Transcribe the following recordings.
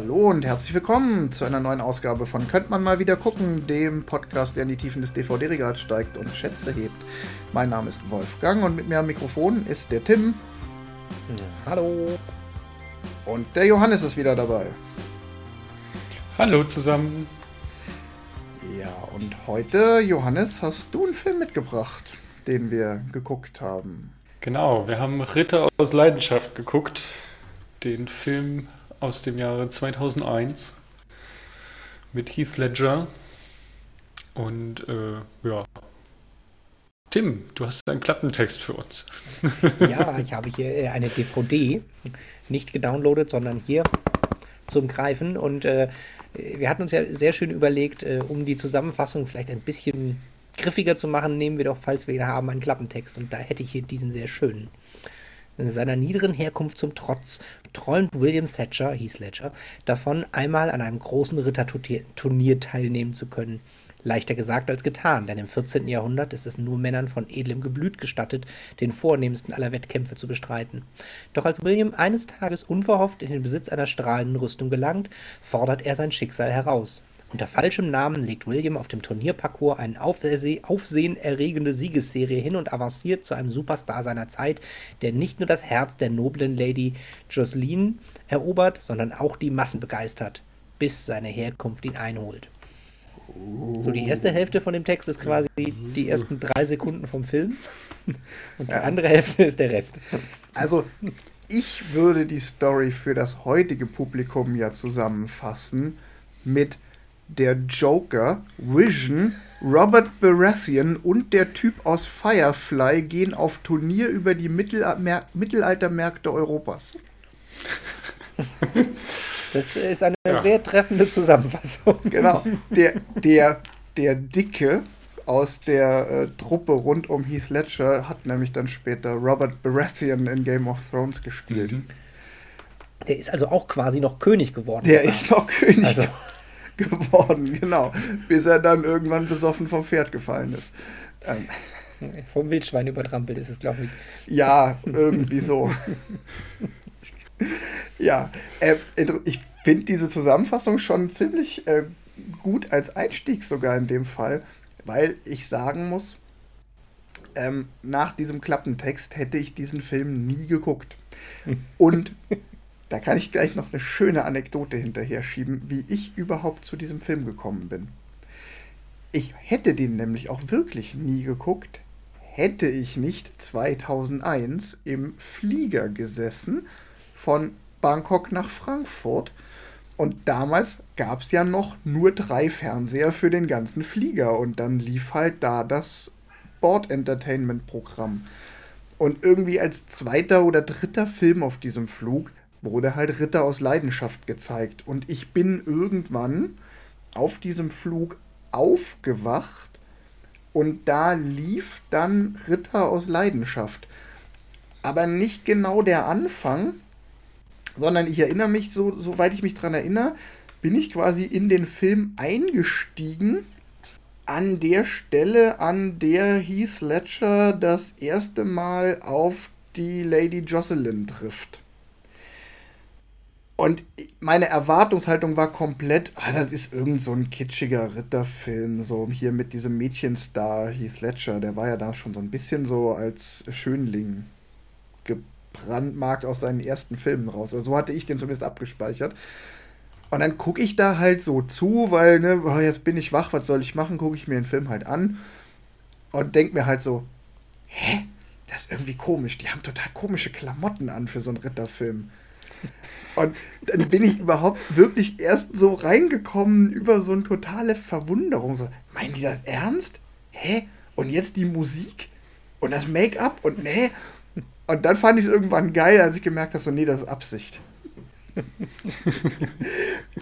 Hallo und herzlich willkommen zu einer neuen Ausgabe von Könnt man mal wieder gucken, dem Podcast, der in die Tiefen des DVD-Regals steigt und Schätze hebt. Mein Name ist Wolfgang und mit mir am Mikrofon ist der Tim. Hallo. Und der Johannes ist wieder dabei. Hallo zusammen. Ja, und heute, Johannes, hast du einen Film mitgebracht, den wir geguckt haben. Genau, wir haben Ritter aus Leidenschaft geguckt. Den Film aus dem Jahre 2001 mit Heath Ledger. Und äh, ja. Tim, du hast einen Klappentext für uns. ja, ich habe hier äh, eine DVD, nicht gedownloadet, sondern hier zum Greifen. Und äh, wir hatten uns ja sehr schön überlegt, äh, um die Zusammenfassung vielleicht ein bisschen griffiger zu machen, nehmen wir doch, falls wir ihn haben, einen Klappentext. Und da hätte ich hier diesen sehr schönen. Seiner niederen Herkunft zum Trotz träumt William Thatcher, hieß Ledger, davon, einmal an einem großen Ritterturnier teilnehmen zu können. Leichter gesagt als getan, denn im 14. Jahrhundert ist es nur Männern von edlem Geblüt gestattet, den vornehmsten aller Wettkämpfe zu bestreiten. Doch als William eines Tages unverhofft in den Besitz einer strahlenden Rüstung gelangt, fordert er sein Schicksal heraus. Unter falschem Namen legt William auf dem Turnierparcours eine aufsehenerregende Siegesserie hin und avanciert zu einem Superstar seiner Zeit, der nicht nur das Herz der noblen Lady Jocelyn erobert, sondern auch die Massen begeistert, bis seine Herkunft ihn einholt. So, die erste Hälfte von dem Text ist quasi die ersten drei Sekunden vom Film. Und die andere Hälfte ist der Rest. Also, ich würde die Story für das heutige Publikum ja zusammenfassen mit der Joker, Vision, Robert Baratheon und der Typ aus Firefly gehen auf Turnier über die Mittelalter Mittelaltermärkte Europas. Das ist eine ja. sehr treffende Zusammenfassung. Genau. Der, der, der Dicke aus der äh, Truppe rund um Heath Ledger hat nämlich dann später Robert Baratheon in Game of Thrones gespielt. Mhm. Der ist also auch quasi noch König geworden. Der sogar. ist noch König. Also, geworden, genau. Bis er dann irgendwann besoffen vom Pferd gefallen ist. Ähm. Vom Wildschwein übertrampelt ist es, glaube ich. Ja, irgendwie so. ja, äh, ich finde diese Zusammenfassung schon ziemlich äh, gut als Einstieg sogar in dem Fall, weil ich sagen muss, ähm, nach diesem Klappentext hätte ich diesen Film nie geguckt. Und da kann ich gleich noch eine schöne Anekdote hinterher schieben, wie ich überhaupt zu diesem Film gekommen bin. Ich hätte den nämlich auch wirklich nie geguckt, hätte ich nicht 2001 im Flieger gesessen von Bangkok nach Frankfurt. Und damals gab es ja noch nur drei Fernseher für den ganzen Flieger. Und dann lief halt da das Board Entertainment Programm. Und irgendwie als zweiter oder dritter Film auf diesem Flug wurde halt Ritter aus Leidenschaft gezeigt. Und ich bin irgendwann auf diesem Flug aufgewacht und da lief dann Ritter aus Leidenschaft. Aber nicht genau der Anfang, sondern ich erinnere mich, so, soweit ich mich daran erinnere, bin ich quasi in den Film eingestiegen an der Stelle, an der Heath Ledger das erste Mal auf die Lady Jocelyn trifft. Und meine Erwartungshaltung war komplett, ah, das ist irgend so ein kitschiger Ritterfilm, so hier mit diesem Mädchenstar Heath Ledger, der war ja da schon so ein bisschen so als Schönling gebrandmarkt aus seinen ersten Filmen raus. Also so hatte ich den zumindest abgespeichert. Und dann gucke ich da halt so zu, weil, ne, oh, jetzt bin ich wach, was soll ich machen? Gucke ich mir den Film halt an und denke mir halt so, hä? Das ist irgendwie komisch. Die haben total komische Klamotten an für so einen Ritterfilm. Und dann bin ich überhaupt wirklich erst so reingekommen über so eine totale Verwunderung. So, meinen die das ernst? Hä? Und jetzt die Musik? Und das Make-up? Und nee. Und dann fand ich es irgendwann geil, als ich gemerkt habe, so, nee, das ist Absicht.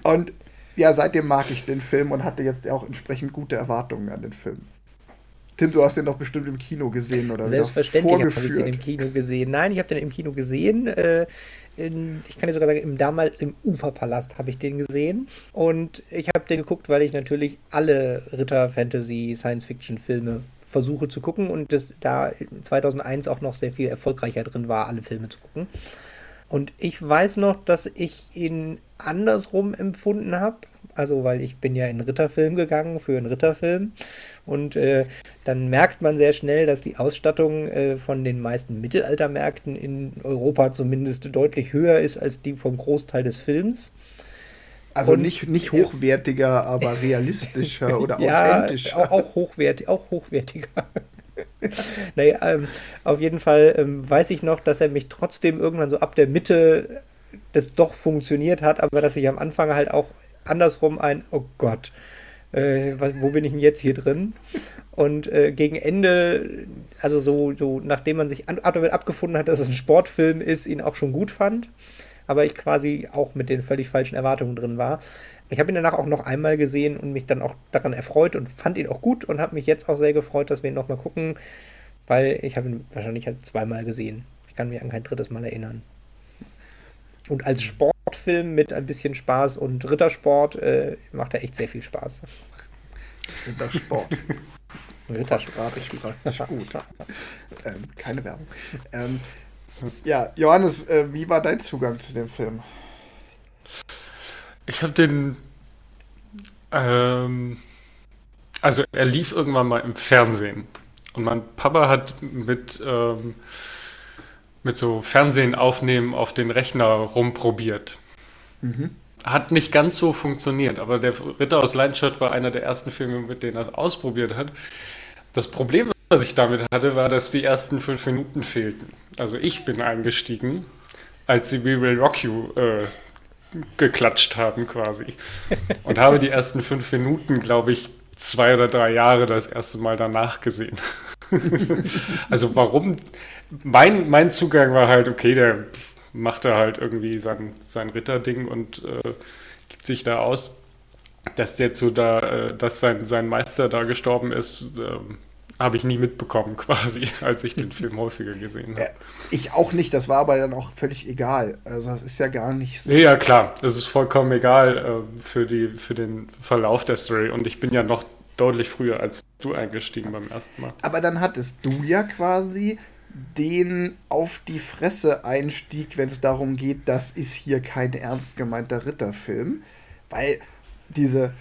und ja, seitdem mag ich den Film und hatte jetzt auch entsprechend gute Erwartungen an den Film. Tim, du hast den doch bestimmt im Kino gesehen, oder? Selbstverständlich habe ich den im Kino gesehen. Nein, ich habe den im Kino gesehen. Äh, in, ich kann dir sogar sagen, im damals im Uferpalast habe ich den gesehen. Und ich habe den geguckt, weil ich natürlich alle Ritter-Fantasy, Science-Fiction-Filme versuche zu gucken und das da 2001 auch noch sehr viel erfolgreicher drin war, alle Filme zu gucken. Und ich weiß noch, dass ich ihn andersrum empfunden habe. Also, weil ich bin ja in einen Ritterfilm gegangen für einen Ritterfilm. Und äh, dann merkt man sehr schnell, dass die Ausstattung äh, von den meisten Mittelaltermärkten in Europa zumindest deutlich höher ist als die vom Großteil des Films. Also und, nicht, nicht hochwertiger, aber realistischer oder ja, authentischer. Auch, auch, hochwertig, auch hochwertiger. naja, ähm, auf jeden Fall ähm, weiß ich noch, dass er mich trotzdem irgendwann so ab der Mitte das doch funktioniert hat, aber dass ich am Anfang halt auch andersrum ein, oh Gott, äh, wo bin ich denn jetzt hier drin? Und äh, gegen Ende, also so, so nachdem man sich damit abgefunden hat, dass es ein Sportfilm ist, ihn auch schon gut fand aber ich quasi auch mit den völlig falschen Erwartungen drin war. Ich habe ihn danach auch noch einmal gesehen und mich dann auch daran erfreut und fand ihn auch gut und habe mich jetzt auch sehr gefreut, dass wir ihn nochmal gucken, weil ich habe ihn wahrscheinlich halt zweimal gesehen. Ich kann mich an kein drittes Mal erinnern. Und als Sportfilm mit ein bisschen Spaß und Rittersport äh, macht er echt sehr viel Spaß. Rittersport. Rittersport, ich ist gut. Ähm, keine Werbung. Ähm, ja, Johannes, äh, wie war dein Zugang zu dem Film? Ich habe den. Ähm, also, er lief irgendwann mal im Fernsehen. Und mein Papa hat mit, ähm, mit so Fernsehen aufnehmen auf den Rechner rumprobiert. Mhm. Hat nicht ganz so funktioniert, aber der Ritter aus Leidenschaft war einer der ersten Filme, mit denen er es ausprobiert hat. Das Problem was ich damit hatte, war, dass die ersten fünf Minuten fehlten. Also ich bin eingestiegen, als sie We Will Rock You äh, geklatscht haben quasi. Und habe die ersten fünf Minuten, glaube ich, zwei oder drei Jahre das erste Mal danach gesehen. also warum? Mein, mein Zugang war halt, okay, der macht da halt irgendwie sein, sein Ritterding und äh, gibt sich da aus. Dass der so da, äh, dass sein, sein Meister da gestorben ist, ähm, habe ich nie mitbekommen, quasi, als ich den Film häufiger gesehen habe. Ich auch nicht, das war aber dann auch völlig egal. Also das ist ja gar nicht so. Ja, klar, es ist vollkommen egal äh, für, die, für den Verlauf der Story. Und ich bin ja noch deutlich früher als du eingestiegen beim ersten Mal. Aber dann hattest du ja quasi den auf die Fresse Einstieg, wenn es darum geht, das ist hier kein ernst gemeinter Ritterfilm. Weil diese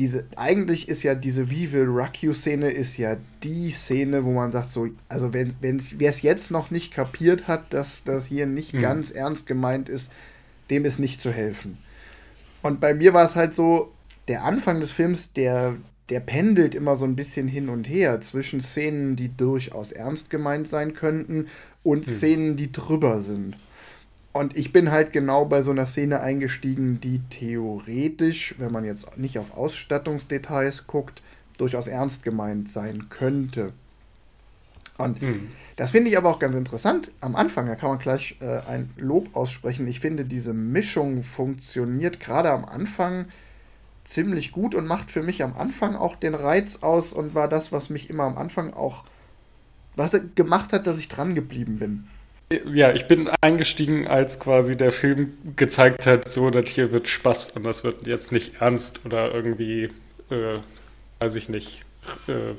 diese, eigentlich ist ja diese We Will Rock You Szene ist ja die Szene, wo man sagt, so, also wenn, wenn wer es jetzt noch nicht kapiert hat, dass das hier nicht mhm. ganz ernst gemeint ist, dem ist nicht zu helfen. Und bei mir war es halt so, der Anfang des Films, der, der pendelt immer so ein bisschen hin und her zwischen Szenen, die durchaus ernst gemeint sein könnten und mhm. Szenen, die drüber sind. Und ich bin halt genau bei so einer Szene eingestiegen, die theoretisch, wenn man jetzt nicht auf Ausstattungsdetails guckt, durchaus ernst gemeint sein könnte. Und mhm. das finde ich aber auch ganz interessant. Am Anfang, da kann man gleich äh, ein Lob aussprechen. Ich finde, diese Mischung funktioniert gerade am Anfang ziemlich gut und macht für mich am Anfang auch den Reiz aus und war das, was mich immer am Anfang auch was gemacht hat, dass ich dran geblieben bin. Ja, ich bin eingestiegen, als quasi der Film gezeigt hat, so, das hier wird Spaß und das wird jetzt nicht ernst oder irgendwie, äh, weiß ich nicht, äh,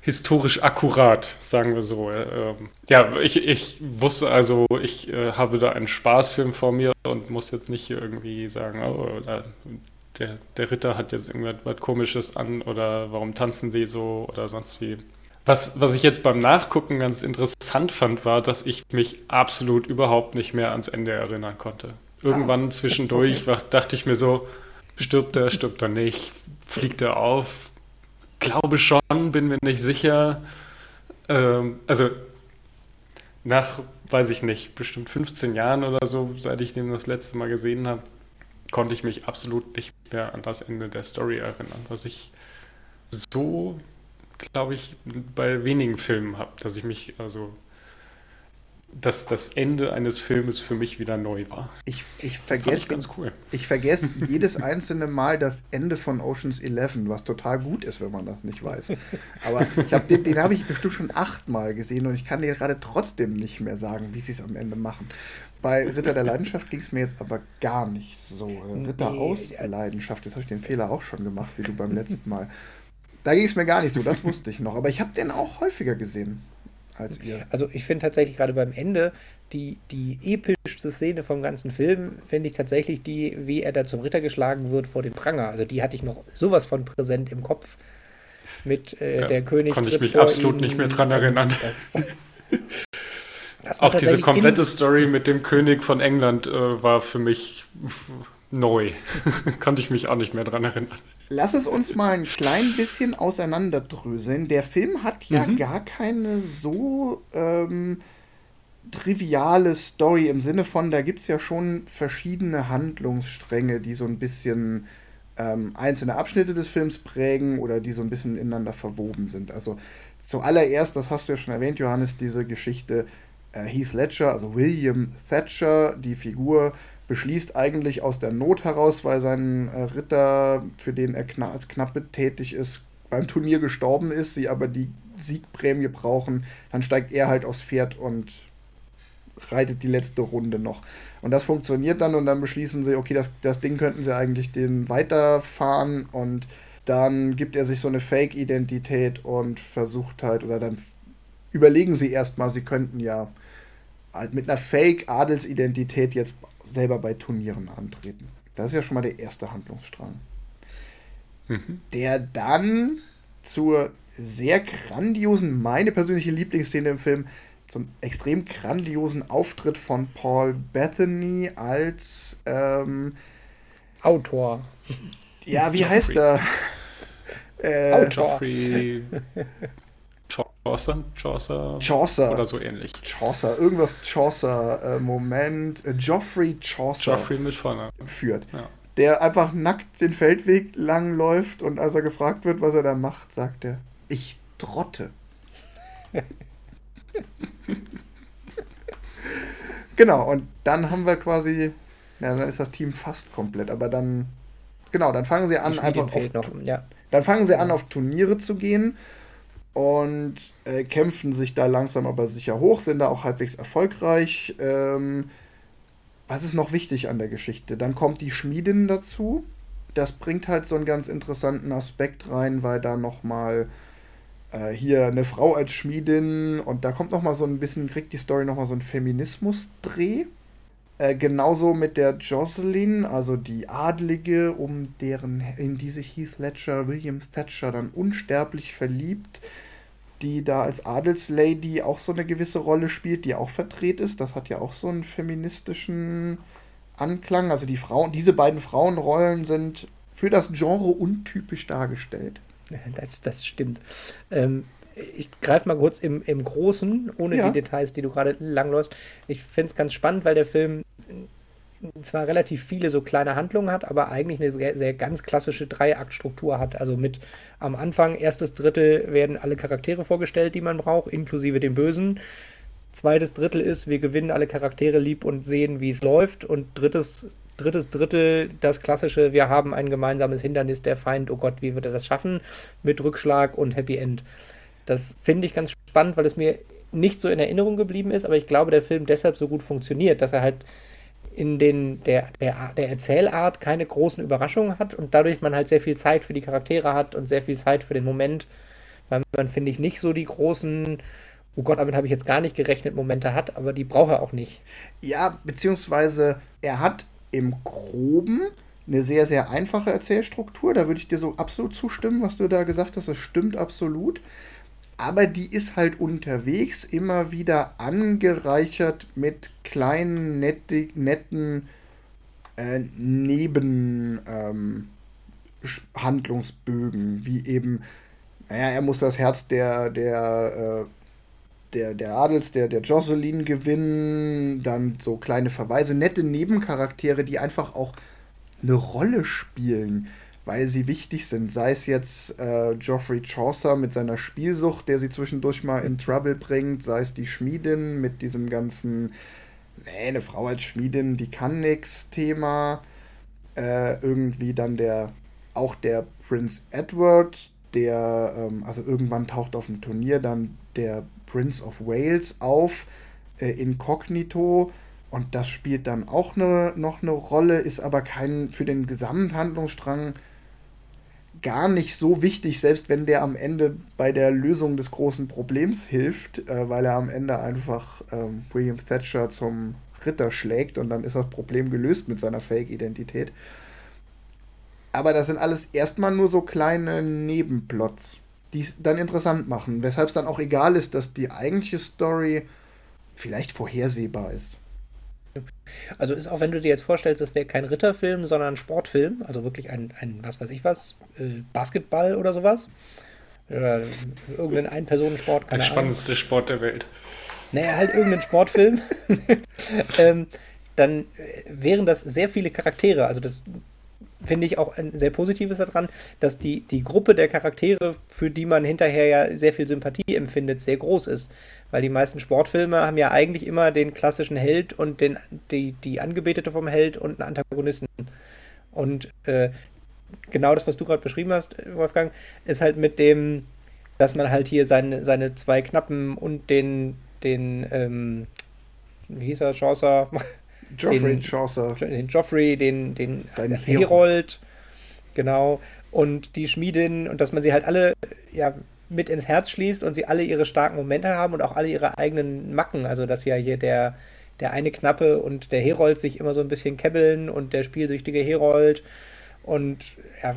historisch akkurat, sagen wir so. Äh, ja, ich, ich wusste also, ich äh, habe da einen Spaßfilm vor mir und muss jetzt nicht irgendwie sagen, oh, der, der Ritter hat jetzt irgendwas Komisches an oder warum tanzen sie so oder sonst wie. Was, was ich jetzt beim Nachgucken ganz interessant fand, war, dass ich mich absolut überhaupt nicht mehr ans Ende erinnern konnte. Irgendwann ah. zwischendurch okay. dachte ich mir so, stirbt er, stirbt er nicht, fliegt er auf? Glaube schon, bin mir nicht sicher. Ähm, also nach, weiß ich nicht, bestimmt 15 Jahren oder so, seit ich den das letzte Mal gesehen habe, konnte ich mich absolut nicht mehr an das Ende der Story erinnern, was ich so glaube ich, bei wenigen Filmen habe, dass ich mich, also, dass das Ende eines Filmes für mich wieder neu war. Ich, ich vergesse ganz cool. Ich vergesse jedes einzelne Mal das Ende von Oceans 11, was total gut ist, wenn man das nicht weiß. Aber ich hab den, den habe ich bestimmt schon achtmal gesehen und ich kann dir gerade trotzdem nicht mehr sagen, wie sie es am Ende machen. Bei Ritter der Leidenschaft ging es mir jetzt aber gar nicht so. Ritter nee. aus Leidenschaft, jetzt habe ich den Fehler auch schon gemacht, wie du beim letzten Mal. Da ging es mir gar nicht so, das wusste ich noch. Aber ich habe den auch häufiger gesehen. als ihr. Also ich finde tatsächlich gerade beim Ende die, die epischste Szene vom ganzen Film, finde ich tatsächlich die, wie er da zum Ritter geschlagen wird vor dem Pranger. Also die hatte ich noch sowas von präsent im Kopf. Mit äh, ja, der König. Konnte ich mich absolut nicht mehr dran erinnern. Das, das Auch diese komplette Story mit dem König von England äh, war für mich neu. Konnte ich mich auch nicht mehr dran erinnern. Lass es uns mal ein klein bisschen auseinanderdröseln. Der Film hat ja mhm. gar keine so ähm, triviale Story im Sinne von, da gibt es ja schon verschiedene Handlungsstränge, die so ein bisschen ähm, einzelne Abschnitte des Films prägen oder die so ein bisschen ineinander verwoben sind. Also zuallererst, das hast du ja schon erwähnt, Johannes, diese Geschichte äh, Heath Ledger, also William Thatcher, die Figur, beschließt eigentlich aus der Not heraus, weil sein äh, Ritter, für den er kna als Knappe tätig ist, beim Turnier gestorben ist, sie aber die Siegprämie brauchen, dann steigt er halt aufs Pferd und reitet die letzte Runde noch. Und das funktioniert dann und dann beschließen sie, okay, das, das Ding könnten sie eigentlich den weiterfahren und dann gibt er sich so eine Fake-Identität und versucht halt, oder dann überlegen sie erstmal, sie könnten ja halt mit einer Fake-Adelsidentität jetzt selber bei Turnieren antreten. Das ist ja schon mal der erste Handlungsstrang. Mhm. Der dann zur sehr grandiosen, meine persönliche Lieblingsszene im Film, zum extrem grandiosen Auftritt von Paul Bethany als ähm, Autor. Ja, wie Geoffrey. heißt er? Äh, Autor. Chaucer, Chaucer, Chaucer oder so ähnlich. Chaucer, irgendwas Chaucer, äh, Moment, äh, Geoffrey Chaucer. Geoffrey mit vorne. Führt. Ja. Der einfach nackt den Feldweg lang läuft und als er gefragt wird, was er da macht, sagt er, ich trotte. genau, und dann haben wir quasi, ja, dann ist das Team fast komplett, aber dann, genau, dann fangen sie an, einfach auf, noch, ja. dann fangen sie an, auf Turniere zu gehen und äh, kämpfen sich da langsam aber sicher hoch, sind da auch halbwegs erfolgreich. Ähm, was ist noch wichtig an der Geschichte? Dann kommt die Schmiedin dazu. Das bringt halt so einen ganz interessanten Aspekt rein, weil da nochmal äh, hier eine Frau als Schmiedin und da kommt nochmal so ein bisschen, kriegt die Story nochmal so einen Feminismus-Dreh. Äh, genauso mit der Jocelyn, also die Adlige, um deren, in die sich Heath Ledger, William Thatcher dann unsterblich verliebt, die da als Adelslady auch so eine gewisse Rolle spielt, die auch verdreht ist. Das hat ja auch so einen feministischen Anklang. Also die Frauen, diese beiden Frauenrollen sind für das Genre untypisch dargestellt. Das, das stimmt. Ähm, ich greife mal kurz im, im Großen, ohne ja. die Details, die du gerade langläufst. Ich finde es ganz spannend, weil der Film zwar relativ viele so kleine Handlungen hat, aber eigentlich eine sehr, sehr ganz klassische Dreiaktstruktur hat. Also mit am Anfang, erstes Drittel werden alle Charaktere vorgestellt, die man braucht, inklusive dem Bösen. Zweites Drittel ist, wir gewinnen alle Charaktere lieb und sehen, wie es läuft. Und drittes drittes Drittel das klassische, wir haben ein gemeinsames Hindernis, der Feind, oh Gott, wie wird er das schaffen, mit Rückschlag und Happy End. Das finde ich ganz spannend, weil es mir nicht so in Erinnerung geblieben ist, aber ich glaube, der Film deshalb so gut funktioniert, dass er halt in den, der, der, der Erzählart keine großen Überraschungen hat und dadurch man halt sehr viel Zeit für die Charaktere hat und sehr viel Zeit für den Moment, weil man, finde ich, nicht so die großen, oh Gott, damit habe ich jetzt gar nicht gerechnet, Momente hat, aber die braucht er auch nicht. Ja, beziehungsweise er hat im Groben eine sehr, sehr einfache Erzählstruktur. Da würde ich dir so absolut zustimmen, was du da gesagt hast. Das stimmt absolut. Aber die ist halt unterwegs immer wieder angereichert mit kleinen, nette, netten äh, Nebenhandlungsbögen, ähm, wie eben, naja, er muss das Herz der, der äh, der, der Adels, der, der Jocelyn gewinnen, dann so kleine Verweise, nette Nebencharaktere, die einfach auch eine Rolle spielen, weil sie wichtig sind. Sei es jetzt äh, Geoffrey Chaucer mit seiner Spielsucht, der sie zwischendurch mal in Trouble bringt, sei es die Schmiedin mit diesem ganzen, nee, eine Frau als Schmiedin, die kann nix Thema. Äh, irgendwie dann der, auch der Prince Edward, der, ähm, also irgendwann taucht auf dem Turnier dann der Prince of Wales auf, äh, inkognito. Und das spielt dann auch ne, noch eine Rolle, ist aber kein für den Gesamthandlungsstrang gar nicht so wichtig, selbst wenn der am Ende bei der Lösung des großen Problems hilft, äh, weil er am Ende einfach ähm, William Thatcher zum Ritter schlägt und dann ist das Problem gelöst mit seiner Fake-Identität. Aber das sind alles erstmal nur so kleine Nebenplots, die es dann interessant machen, weshalb es dann auch egal ist, dass die eigentliche Story vielleicht vorhersehbar ist. Also ist auch, wenn du dir jetzt vorstellst, das wäre kein Ritterfilm, sondern ein Sportfilm, also wirklich ein, ein was weiß ich was, äh, Basketball oder sowas. Oder irgendein Ein-Personen-Sport, keine Der spannendste Ahnung. Sport der Welt. Naja, halt irgendein Sportfilm. ähm, dann äh, wären das sehr viele Charaktere. Also das finde ich auch ein sehr Positives daran, dass die, die Gruppe der Charaktere, für die man hinterher ja sehr viel Sympathie empfindet, sehr groß ist. Weil die meisten Sportfilme haben ja eigentlich immer den klassischen Held und den, die, die Angebetete vom Held und einen Antagonisten. Und äh, genau das, was du gerade beschrieben hast, Wolfgang, ist halt mit dem, dass man halt hier seine, seine zwei Knappen und den, den, ähm, wie hieß er, Chaucer, Joffrey den, Chaucer. Den Joffrey, den, den Sein Herold. Genau. Und die Schmiedin und dass man sie halt alle ja, mit ins Herz schließt und sie alle ihre starken Momente haben und auch alle ihre eigenen Macken. Also dass ja hier der, der eine Knappe und der Herold sich immer so ein bisschen kebbeln und der spielsüchtige Herold. Und ja,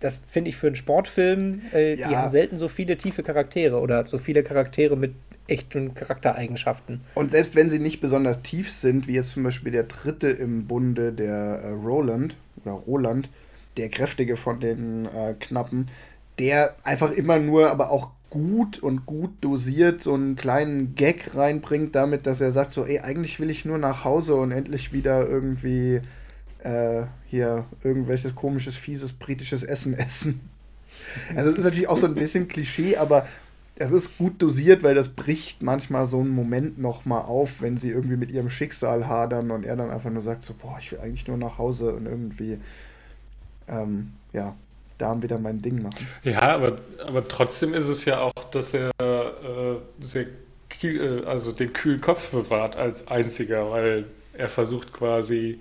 das finde ich für einen Sportfilm, äh, ja. die haben selten so viele tiefe Charaktere oder so viele Charaktere mit echten Charaktereigenschaften. Und selbst wenn sie nicht besonders tief sind, wie jetzt zum Beispiel der dritte im Bunde, der äh, Roland oder Roland, der kräftige von den äh, Knappen, der einfach immer nur, aber auch gut und gut dosiert so einen kleinen Gag reinbringt, damit, dass er sagt so, ey, eigentlich will ich nur nach Hause und endlich wieder irgendwie äh, hier irgendwelches komisches, fieses britisches Essen essen. Also es ist natürlich auch so ein bisschen Klischee, aber es ist gut dosiert, weil das bricht manchmal so einen Moment nochmal auf, wenn sie irgendwie mit ihrem Schicksal hadern und er dann einfach nur sagt so, boah, ich will eigentlich nur nach Hause und irgendwie, ähm, ja, da wieder mein Ding machen. Ja, aber, aber trotzdem ist es ja auch, dass er äh, sehr kühl, äh, also den kühlen Kopf bewahrt als einziger, weil er versucht quasi,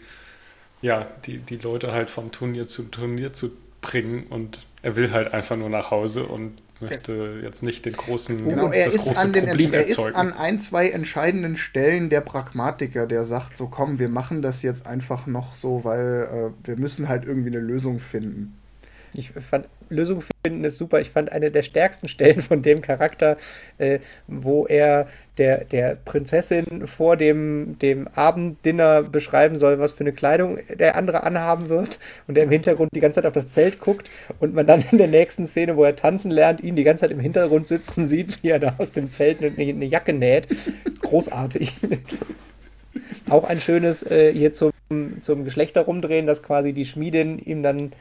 ja, die, die Leute halt vom Turnier zu Turnier zu bringen und er will halt einfach nur nach Hause und möchte jetzt nicht den großen genau, er ist an den Problem Er ist an ein, zwei entscheidenden Stellen der Pragmatiker, der sagt so, komm, wir machen das jetzt einfach noch so, weil äh, wir müssen halt irgendwie eine Lösung finden. Ich fand Lösung finden ist super. Ich fand eine der stärksten Stellen von dem Charakter, äh, wo er der, der Prinzessin vor dem, dem Abenddinner beschreiben soll, was für eine Kleidung der andere anhaben wird und der im Hintergrund die ganze Zeit auf das Zelt guckt und man dann in der nächsten Szene, wo er tanzen lernt, ihn die ganze Zeit im Hintergrund sitzen sieht, wie er da aus dem Zelt eine, eine Jacke näht. Großartig. Auch ein schönes äh, hier zum, zum Geschlechter rumdrehen, dass quasi die Schmiedin ihm dann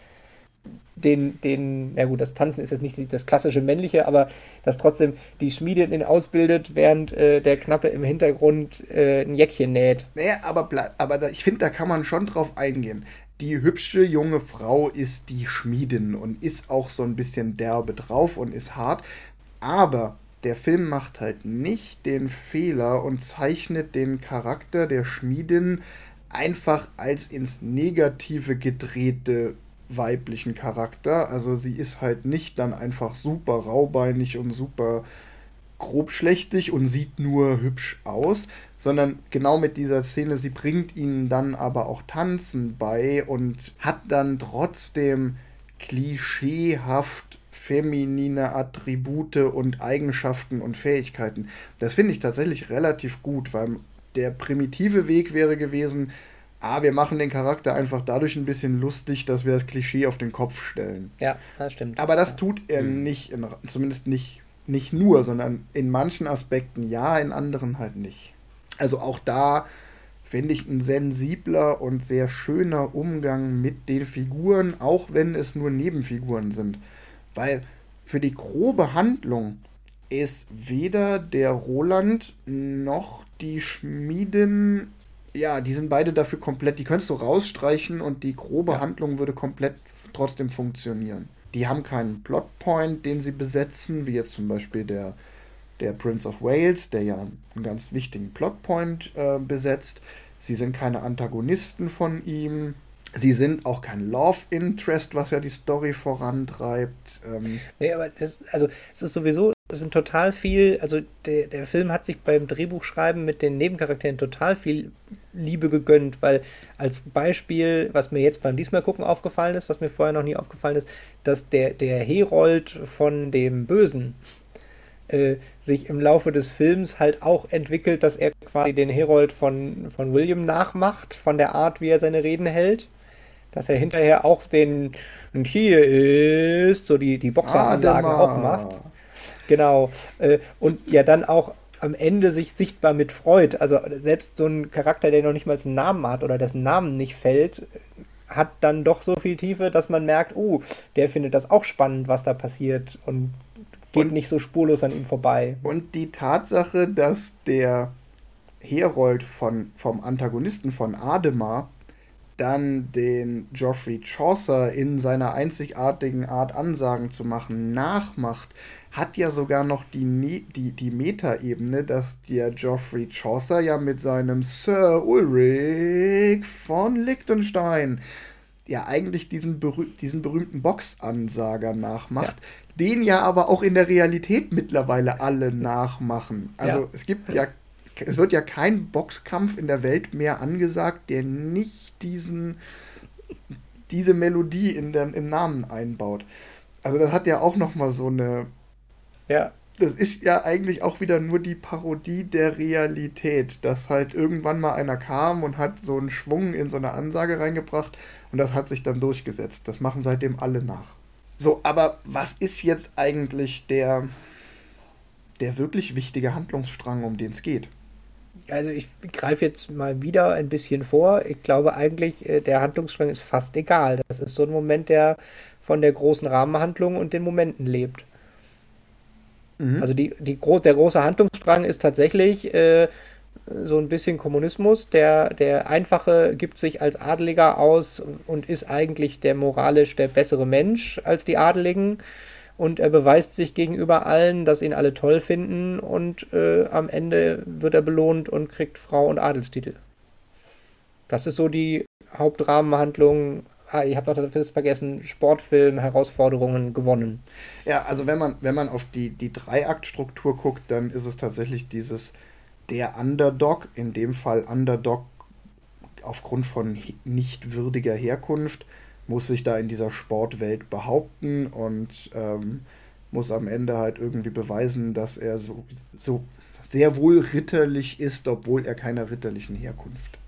den, den, ja gut, das Tanzen ist jetzt nicht das klassische männliche, aber dass trotzdem die Schmiedin ihn ausbildet, während äh, der Knappe im Hintergrund äh, ein Jäckchen näht. Naja, aber, aber da, ich finde, da kann man schon drauf eingehen. Die hübsche junge Frau ist die Schmiedin und ist auch so ein bisschen derbe drauf und ist hart, aber der Film macht halt nicht den Fehler und zeichnet den Charakter der Schmiedin einfach als ins Negative gedrehte weiblichen Charakter. Also sie ist halt nicht dann einfach super raubeinig und super grobschlächtig und sieht nur hübsch aus, sondern genau mit dieser Szene, sie bringt ihnen dann aber auch Tanzen bei und hat dann trotzdem klischeehaft feminine Attribute und Eigenschaften und Fähigkeiten. Das finde ich tatsächlich relativ gut, weil der primitive Weg wäre gewesen, ah, wir machen den Charakter einfach dadurch ein bisschen lustig, dass wir das Klischee auf den Kopf stellen. Ja, das stimmt. Aber das tut er mhm. nicht, in, zumindest nicht, nicht nur, sondern in manchen Aspekten ja, in anderen halt nicht. Also auch da finde ich ein sensibler und sehr schöner Umgang mit den Figuren, auch wenn es nur Nebenfiguren sind. Weil für die grobe Handlung ist weder der Roland noch die Schmiedin ja, die sind beide dafür komplett, die könntest du rausstreichen und die grobe ja. Handlung würde komplett trotzdem funktionieren. Die haben keinen Plotpoint, den sie besetzen, wie jetzt zum Beispiel der, der Prince of Wales, der ja einen ganz wichtigen Plotpoint äh, besetzt. Sie sind keine Antagonisten von ihm. Sie sind auch kein Love Interest, was ja die Story vorantreibt. Ähm, nee, aber das, also es ist sowieso, es sind total viel, also der, der Film hat sich beim Drehbuchschreiben mit den Nebencharakteren total viel Liebe gegönnt, weil als Beispiel, was mir jetzt beim diesmal gucken aufgefallen ist, was mir vorher noch nie aufgefallen ist, dass der, der Herold von dem Bösen äh, sich im Laufe des Films halt auch entwickelt, dass er quasi den Herold von, von William nachmacht, von der Art, wie er seine Reden hält dass er hinterher auch den und hier ist so die, die Boxeranlagen ah, auch macht. Genau. Äh, und ja dann auch am Ende sich sichtbar mit freut. Also selbst so ein Charakter, der noch nicht mal einen Namen hat oder dessen Namen nicht fällt, hat dann doch so viel Tiefe, dass man merkt, oh, der findet das auch spannend, was da passiert und geht und, nicht so spurlos an ihm vorbei. Und die Tatsache, dass der Herold von, vom Antagonisten von Ademar dann den Geoffrey Chaucer in seiner einzigartigen Art Ansagen zu machen nachmacht, hat ja sogar noch die, die, die Metaebene, dass der Geoffrey Chaucer ja mit seinem Sir Ulrich von Liechtenstein ja eigentlich diesen, berüh diesen berühmten Boxansager nachmacht, ja. den ja aber auch in der Realität mittlerweile alle nachmachen. Also ja. es gibt ja es wird ja kein Boxkampf in der Welt mehr angesagt, der nicht diesen, diese Melodie in der, im Namen einbaut. Also das hat ja auch noch mal so eine... Ja. Das ist ja eigentlich auch wieder nur die Parodie der Realität, dass halt irgendwann mal einer kam und hat so einen Schwung in so eine Ansage reingebracht und das hat sich dann durchgesetzt. Das machen seitdem alle nach. So, aber was ist jetzt eigentlich der, der wirklich wichtige Handlungsstrang, um den es geht? also ich greife jetzt mal wieder ein bisschen vor. Ich glaube eigentlich, äh, der Handlungsstrang ist fast egal. Das ist so ein Moment, der von der großen Rahmenhandlung und den Momenten lebt. Mhm. Also die, die, der große Handlungsstrang ist tatsächlich äh, so ein bisschen Kommunismus. Der, der Einfache gibt sich als Adeliger aus und ist eigentlich der moralisch der bessere Mensch als die Adeligen und er beweist sich gegenüber allen, dass ihn alle toll finden und äh, am Ende wird er belohnt und kriegt Frau und Adelstitel. Das ist so die Hauptrahmenhandlung. Ah, ich habe noch das vergessen, Sportfilm, Herausforderungen gewonnen. Ja, also wenn man, wenn man auf die, die Dreiaktstruktur guckt, dann ist es tatsächlich dieses der Underdog, in dem Fall Underdog aufgrund von nicht würdiger Herkunft, muss sich da in dieser Sportwelt behaupten und ähm, muss am Ende halt irgendwie beweisen, dass er so, so sehr wohl ritterlich ist, obwohl er keiner ritterlichen Herkunft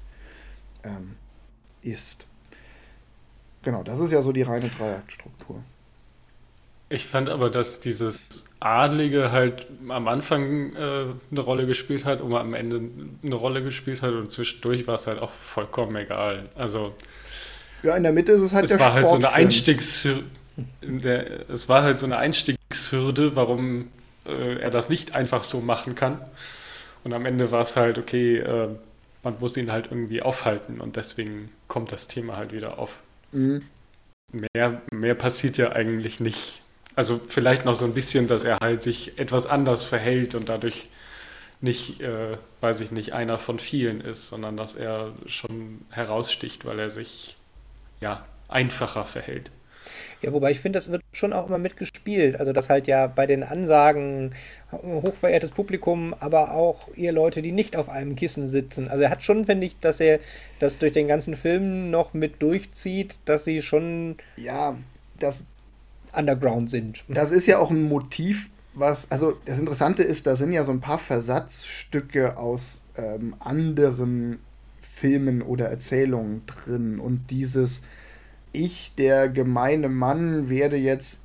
ähm, ist. Genau, das ist ja so die reine Dreiaktstruktur. Ich fand aber, dass dieses Adlige halt am Anfang äh, eine Rolle gespielt hat und am Ende eine Rolle gespielt hat und zwischendurch war es halt auch vollkommen egal. Also ja, in der Mitte ist es halt es der war halt so eine Einstiegshürde. Es war halt so eine Einstiegshürde, warum äh, er das nicht einfach so machen kann. Und am Ende war es halt, okay, äh, man muss ihn halt irgendwie aufhalten und deswegen kommt das Thema halt wieder auf. Mhm. Mehr, mehr passiert ja eigentlich nicht. Also vielleicht noch so ein bisschen, dass er halt sich etwas anders verhält und dadurch nicht, äh, weiß ich nicht, einer von vielen ist, sondern dass er schon heraussticht, weil er sich ja, einfacher verhält. Ja, wobei ich finde, das wird schon auch immer mitgespielt. Also, dass halt ja bei den Ansagen hochverehrtes Publikum, aber auch ihr Leute, die nicht auf einem Kissen sitzen. Also, er hat schon, finde ich, dass er das durch den ganzen Film noch mit durchzieht, dass sie schon. Ja, das. Underground sind. Das ist ja auch ein Motiv, was. Also, das Interessante ist, da sind ja so ein paar Versatzstücke aus ähm, anderen Filmen oder Erzählungen drin. Und dieses Ich, der gemeine Mann, werde jetzt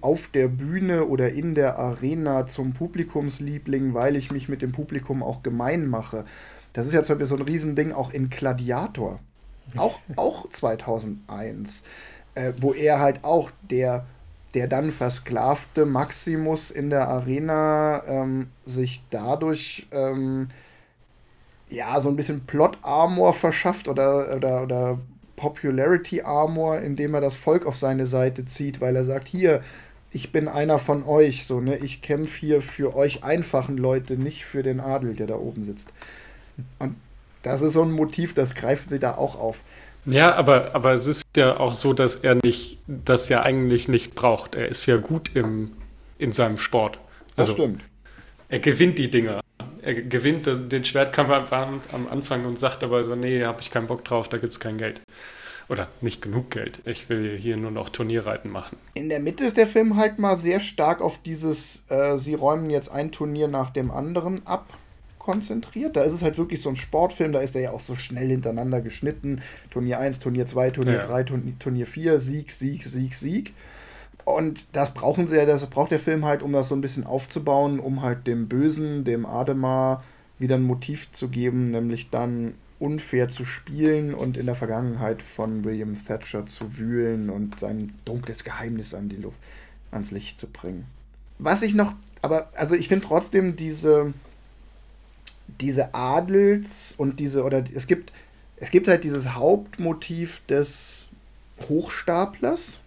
auf der Bühne oder in der Arena zum Publikumsliebling, weil ich mich mit dem Publikum auch gemein mache. Das ist ja zum Beispiel so ein Riesending auch in Gladiator. Auch, auch 2001. Äh, wo er halt auch der der dann versklavte Maximus in der Arena ähm, sich dadurch ähm, ja, so ein bisschen Plot-Armor verschafft oder, oder, oder Popularity-Armor, indem er das Volk auf seine Seite zieht, weil er sagt, hier, ich bin einer von euch, so, ne, ich kämpfe hier für euch einfachen Leute, nicht für den Adel, der da oben sitzt. Und das ist so ein Motiv, das greifen sie da auch auf. Ja, aber, aber es ist ja auch so, dass er nicht, das ja eigentlich nicht braucht. Er ist ja gut im, in seinem Sport. Also, das stimmt. Er gewinnt die Dinger. Er gewinnt den Schwertkampf am Anfang und sagt aber so, nee, habe ich keinen Bock drauf, da gibt es kein Geld. Oder nicht genug Geld. Ich will hier nur noch Turnierreiten machen. In der Mitte ist der Film halt mal sehr stark auf dieses, äh, sie räumen jetzt ein Turnier nach dem anderen ab konzentriert. Da ist es halt wirklich so ein Sportfilm, da ist er ja auch so schnell hintereinander geschnitten. Turnier 1, Turnier 2, Turnier ja. 3, Turnier 4, Sieg, Sieg, Sieg, Sieg. Und das brauchen sie ja, das braucht der Film halt, um das so ein bisschen aufzubauen, um halt dem Bösen, dem Ademar, wieder ein Motiv zu geben, nämlich dann unfair zu spielen und in der Vergangenheit von William Thatcher zu wühlen und sein dunkles Geheimnis an die Luft, ans Licht zu bringen. Was ich noch, aber also ich finde trotzdem diese, diese Adels und diese, oder es gibt, es gibt halt dieses Hauptmotiv des Hochstaplers.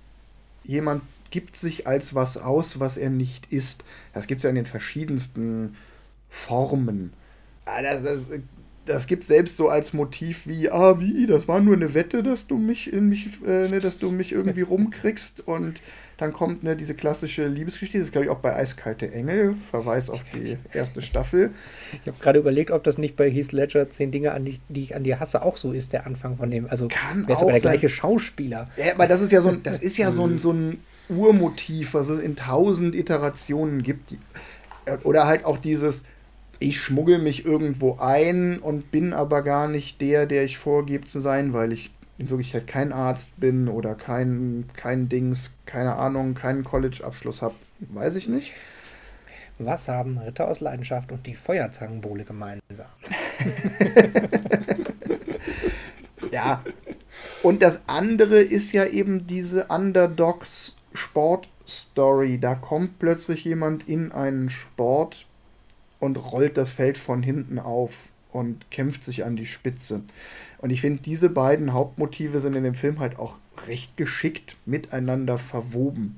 Jemand gibt sich als was aus, was er nicht ist. Das gibt es ja in den verschiedensten Formen. Ah, das, das, das gibt selbst so als Motiv wie, ah, wie, das war nur eine Wette, dass du mich in mich, äh, ne, dass du mich irgendwie rumkriegst und dann kommt ne, diese klassische Liebesgeschichte, das ist glaube ich auch bei Eiskalte Engel, Verweis auf die erste Staffel. Ich habe gerade überlegt, ob das nicht bei Heath Ledger zehn Dinge, an die, die ich an dir hasse, auch so ist, der Anfang von dem, also Kann auch der sein. gleiche Schauspieler. Ja, aber das ist ja so ein, das ist ja so ein, so ein Urmotiv, was es in tausend Iterationen gibt. Oder halt auch dieses, ich schmuggel mich irgendwo ein und bin aber gar nicht der, der ich vorgebe zu sein, weil ich in Wirklichkeit kein Arzt bin oder kein, kein Dings, keine Ahnung, keinen College-Abschluss habe, weiß ich nicht. Was haben Ritter aus Leidenschaft und die Feuerzangenbowle gemeinsam? ja. Und das andere ist ja eben diese Underdogs Sport-Story. Da kommt plötzlich jemand in einen Sport und rollt das Feld von hinten auf und kämpft sich an die Spitze. Und ich finde, diese beiden Hauptmotive sind in dem Film halt auch recht geschickt miteinander verwoben.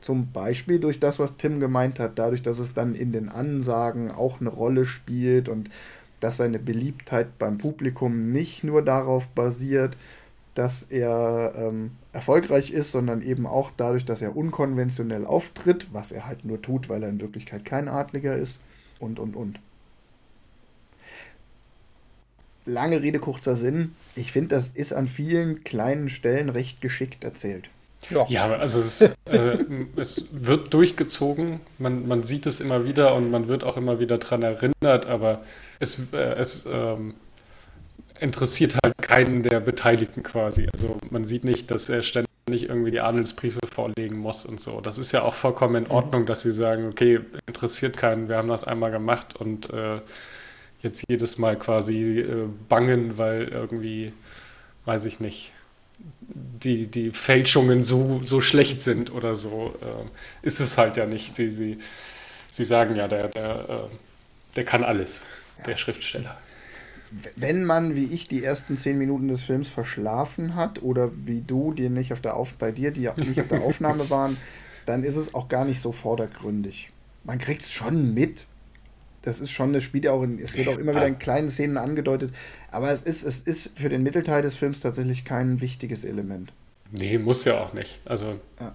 Zum Beispiel durch das, was Tim gemeint hat, dadurch, dass es dann in den Ansagen auch eine Rolle spielt und dass seine Beliebtheit beim Publikum nicht nur darauf basiert, dass er ähm, erfolgreich ist, sondern eben auch dadurch, dass er unkonventionell auftritt, was er halt nur tut, weil er in Wirklichkeit kein Adliger ist und, und, und. Lange Rede, kurzer Sinn. Ich finde, das ist an vielen kleinen Stellen recht geschickt erzählt. Ja, ja also es, äh, es, wird durchgezogen, man, man sieht es immer wieder und man wird auch immer wieder daran erinnert, aber es, äh, es ähm, interessiert halt keinen der Beteiligten quasi. Also man sieht nicht, dass er ständig irgendwie die Adelsbriefe vorlegen muss und so. Das ist ja auch vollkommen in mhm. Ordnung, dass sie sagen, okay, interessiert keinen, wir haben das einmal gemacht und äh, jetzt jedes Mal quasi äh, bangen, weil irgendwie, weiß ich nicht, die, die Fälschungen so, so schlecht sind oder so, äh, ist es halt ja nicht. Sie, sie, sie sagen ja, der, der, äh, der kann alles, der Schriftsteller wenn man, wie ich, die ersten zehn Minuten des Films verschlafen hat oder wie du, die nicht auf der Auf bei dir, die nicht auf der Aufnahme waren, dann ist es auch gar nicht so vordergründig. Man kriegt es schon mit. Das ist schon, das spielt ja auch in, es wird auch immer wieder in kleinen Szenen angedeutet, aber es ist, es ist für den Mittelteil des Films tatsächlich kein wichtiges Element. Nee, muss ja auch nicht. Also. Ja.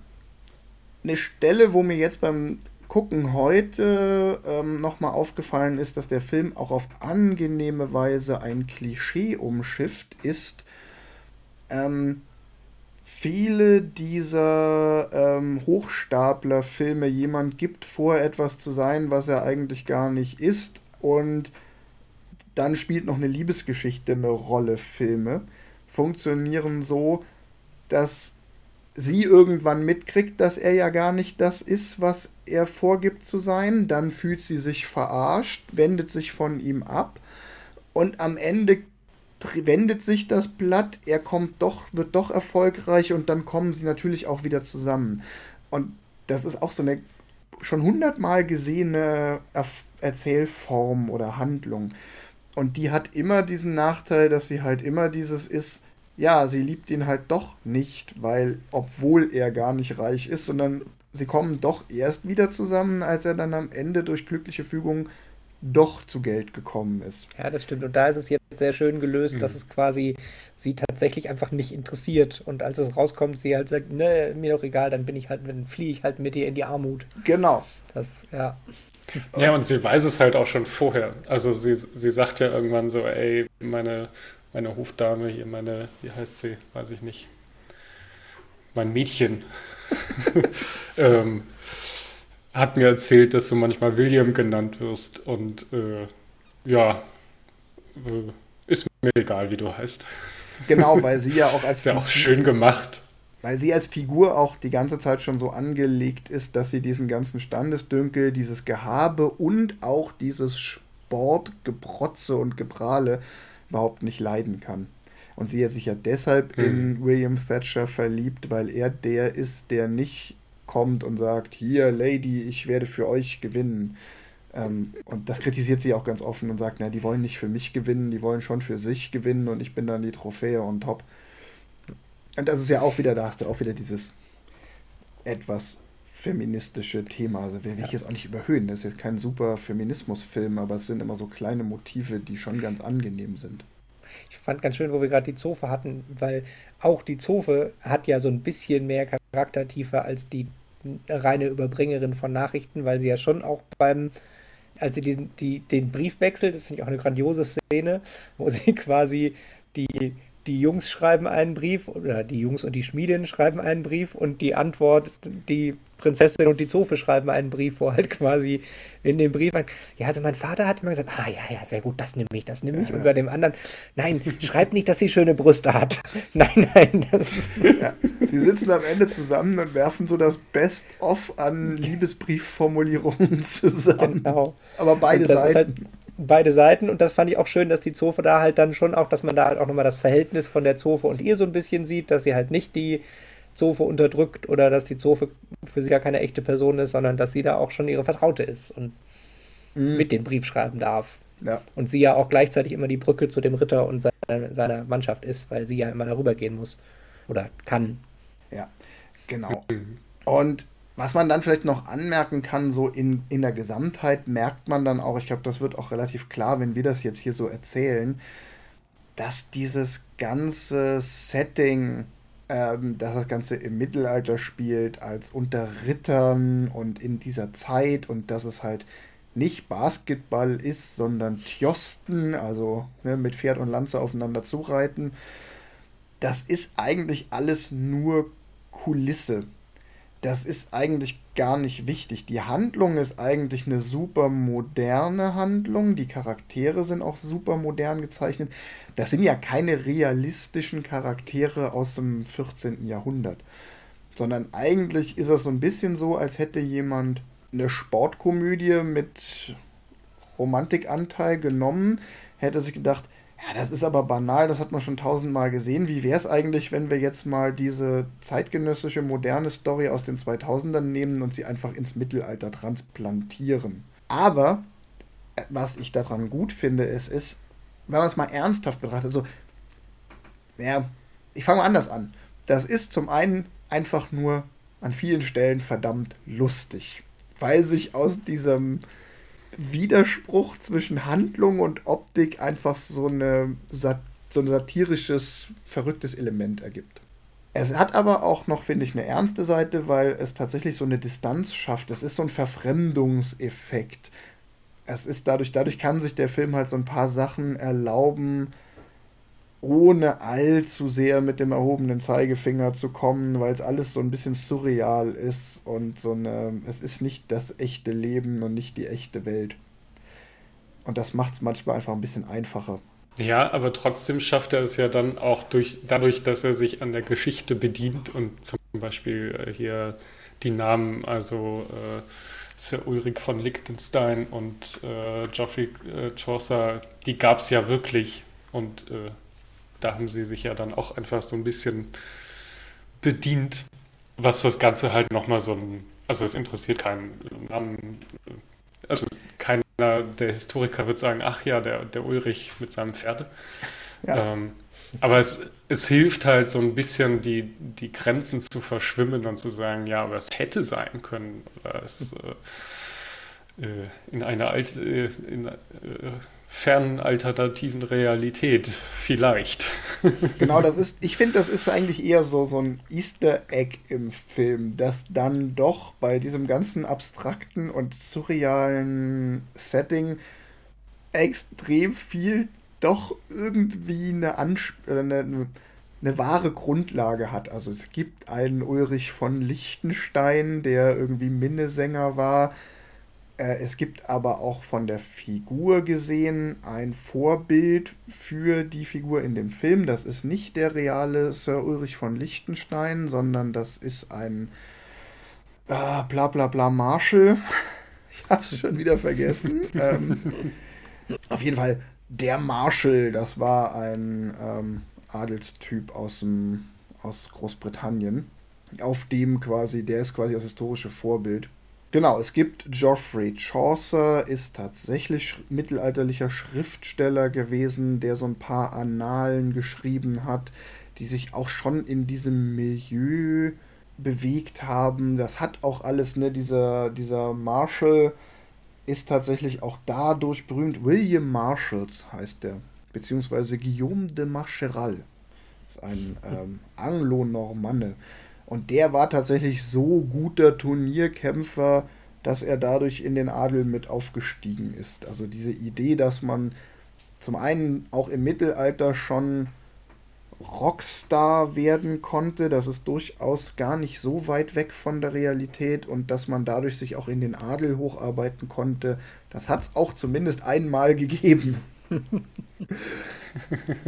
Eine Stelle, wo mir jetzt beim Gucken heute ähm, nochmal aufgefallen ist, dass der Film auch auf angenehme Weise ein Klischee umschifft, ist, ähm, viele dieser ähm, Hochstapler-Filme, jemand gibt vor, etwas zu sein, was er eigentlich gar nicht ist, und dann spielt noch eine Liebesgeschichte eine Rolle. Filme funktionieren so, dass sie irgendwann mitkriegt, dass er ja gar nicht das ist, was er vorgibt zu sein. Dann fühlt sie sich verarscht, wendet sich von ihm ab und am Ende wendet sich das Blatt, er kommt doch, wird doch erfolgreich und dann kommen sie natürlich auch wieder zusammen. Und das ist auch so eine schon hundertmal gesehene Erzählform oder Handlung. Und die hat immer diesen Nachteil, dass sie halt immer dieses ist, ja, sie liebt ihn halt doch nicht, weil, obwohl er gar nicht reich ist, sondern sie kommen doch erst wieder zusammen, als er dann am Ende durch glückliche Fügung doch zu Geld gekommen ist. Ja, das stimmt. Und da ist es jetzt sehr schön gelöst, mhm. dass es quasi sie tatsächlich einfach nicht interessiert. Und als es rauskommt, sie halt sagt, ne, mir doch egal, dann bin ich halt, dann fliehe ich halt mit dir in die Armut. Genau. Das, ja. Ja, und sie weiß es halt auch schon vorher. Also sie, sie sagt ja irgendwann so, ey, meine, meine Hofdame hier, meine, wie heißt sie, weiß ich nicht. Mein Mädchen. ähm, hat mir erzählt, dass du manchmal William genannt wirst und äh, ja, äh, ist mir egal, wie du heißt. Genau, weil sie ja auch als ist ja auch schön gemacht. Weil sie als Figur auch die ganze Zeit schon so angelegt ist, dass sie diesen ganzen Standesdünkel, dieses Gehabe und auch dieses Sportgeprotze und Geprahle überhaupt nicht leiden kann. Und sie sich ja deshalb hm. in William Thatcher verliebt, weil er der ist, der nicht kommt und sagt, hier, Lady, ich werde für euch gewinnen. Ähm, und das kritisiert sie auch ganz offen und sagt, na, die wollen nicht für mich gewinnen, die wollen schon für sich gewinnen und ich bin dann die Trophäe und top. Und das ist ja auch wieder, da hast du auch wieder dieses etwas feministische Thema. Also will ja. ich jetzt auch nicht überhöhen. Das ist jetzt kein super Feminismusfilm, aber es sind immer so kleine Motive, die schon ganz angenehm sind. Ich fand ganz schön, wo wir gerade die Zofe hatten, weil auch die Zofe hat ja so ein bisschen mehr Charaktertiefe als die reine Überbringerin von Nachrichten, weil sie ja schon auch beim, als sie den, die, den Brief wechselt, das finde ich auch eine grandiose Szene, wo sie quasi die, die Jungs schreiben einen Brief oder die Jungs und die Schmiedin schreiben einen Brief und die Antwort, die Prinzessin und die Zofe schreiben einen Brief, wo halt quasi in dem Brief, ja, also mein Vater hat immer gesagt, ah ja, ja, sehr gut, das nehme ich, das nehme ich. Und bei dem anderen, nein, schreib nicht, dass sie schöne Brüste hat. Nein, nein, das ist. Ja, sie sitzen am Ende zusammen und werfen so das Best-of an Liebesbriefformulierungen zusammen. Genau. Aber beide Seiten. Halt beide Seiten und das fand ich auch schön, dass die Zofe da halt dann schon auch, dass man da halt auch nochmal das Verhältnis von der Zofe und ihr so ein bisschen sieht, dass sie halt nicht die Zofe unterdrückt oder dass die Zofe für sie ja keine echte Person ist, sondern dass sie da auch schon ihre Vertraute ist und mhm. mit dem Brief schreiben darf. Ja. Und sie ja auch gleichzeitig immer die Brücke zu dem Ritter und seine, seiner Mannschaft ist, weil sie ja immer darüber gehen muss oder kann. Ja, genau. Und was man dann vielleicht noch anmerken kann, so in, in der Gesamtheit merkt man dann auch, ich glaube, das wird auch relativ klar, wenn wir das jetzt hier so erzählen, dass dieses ganze Setting ähm, dass das Ganze im Mittelalter spielt, als unter Rittern und in dieser Zeit und dass es halt nicht Basketball ist, sondern Tjosten, also ne, mit Pferd und Lanze aufeinander zureiten. Das ist eigentlich alles nur Kulisse das ist eigentlich gar nicht wichtig. Die Handlung ist eigentlich eine super moderne Handlung. Die Charaktere sind auch super modern gezeichnet. Das sind ja keine realistischen Charaktere aus dem 14. Jahrhundert. Sondern eigentlich ist es so ein bisschen so, als hätte jemand eine Sportkomödie mit Romantikanteil genommen, hätte sich gedacht, ja, das ist aber banal, das hat man schon tausendmal gesehen. Wie wäre es eigentlich, wenn wir jetzt mal diese zeitgenössische, moderne Story aus den 2000ern nehmen und sie einfach ins Mittelalter transplantieren? Aber, äh, was ich daran gut finde, es ist, wenn man es mal ernsthaft betrachtet, so, ja, ich fange mal anders an. Das ist zum einen einfach nur an vielen Stellen verdammt lustig, weil sich aus diesem Widerspruch zwischen Handlung und Optik einfach so, eine, so ein satirisches, verrücktes Element ergibt. Es hat aber auch noch, finde ich, eine ernste Seite, weil es tatsächlich so eine Distanz schafft. Es ist so ein Verfremdungseffekt. Es ist dadurch, dadurch kann sich der Film halt so ein paar Sachen erlauben, ohne allzu sehr mit dem erhobenen Zeigefinger zu kommen, weil es alles so ein bisschen surreal ist und so eine, es ist nicht das echte Leben und nicht die echte Welt. Und das macht es manchmal einfach ein bisschen einfacher. Ja, aber trotzdem schafft er es ja dann auch durch, dadurch, dass er sich an der Geschichte bedient und zum Beispiel äh, hier die Namen, also äh, Sir Ulrich von Liechtenstein und äh, Geoffrey äh, Chaucer, die gab es ja wirklich und äh, da haben sie sich ja dann auch einfach so ein bisschen bedient, was das Ganze halt nochmal so ein, also es interessiert keinen Namen, also keiner der Historiker wird sagen, ach ja, der, der Ulrich mit seinem Pferd. Ja. Ähm, aber es, es hilft halt so ein bisschen, die, die Grenzen zu verschwimmen und zu sagen, ja, aber es hätte sein können. Oder es, äh, äh, in einer alt, äh, in, äh, fernen alternativen Realität vielleicht. genau, das ist, ich finde, das ist eigentlich eher so, so ein Easter Egg im Film, dass dann doch bei diesem ganzen abstrakten und surrealen Setting extrem viel doch irgendwie eine, Ansp eine, eine wahre Grundlage hat. Also es gibt einen Ulrich von Liechtenstein, der irgendwie Minnesänger war. Äh, es gibt aber auch von der Figur gesehen ein Vorbild für die Figur in dem Film. Das ist nicht der reale Sir Ulrich von Liechtenstein, sondern das ist ein äh, bla bla bla Marshall. Ich hab's schon wieder vergessen. ähm, auf jeden Fall der Marshall, das war ein ähm, Adelstyp aus, dem, aus Großbritannien, auf dem quasi, der ist quasi das historische Vorbild. Genau, es gibt Geoffrey Chaucer, ist tatsächlich mittelalterlicher Schriftsteller gewesen, der so ein paar Annalen geschrieben hat, die sich auch schon in diesem Milieu bewegt haben. Das hat auch alles, ne, dieser, dieser Marshall ist tatsächlich auch dadurch berühmt. William Marshalls heißt der, beziehungsweise Guillaume de Marcheral. Ein ähm, Anglo-Normanne. Und der war tatsächlich so guter Turnierkämpfer, dass er dadurch in den Adel mit aufgestiegen ist. Also diese Idee, dass man zum einen auch im Mittelalter schon Rockstar werden konnte, das ist durchaus gar nicht so weit weg von der Realität und dass man dadurch sich auch in den Adel hocharbeiten konnte, das hat es auch zumindest einmal gegeben.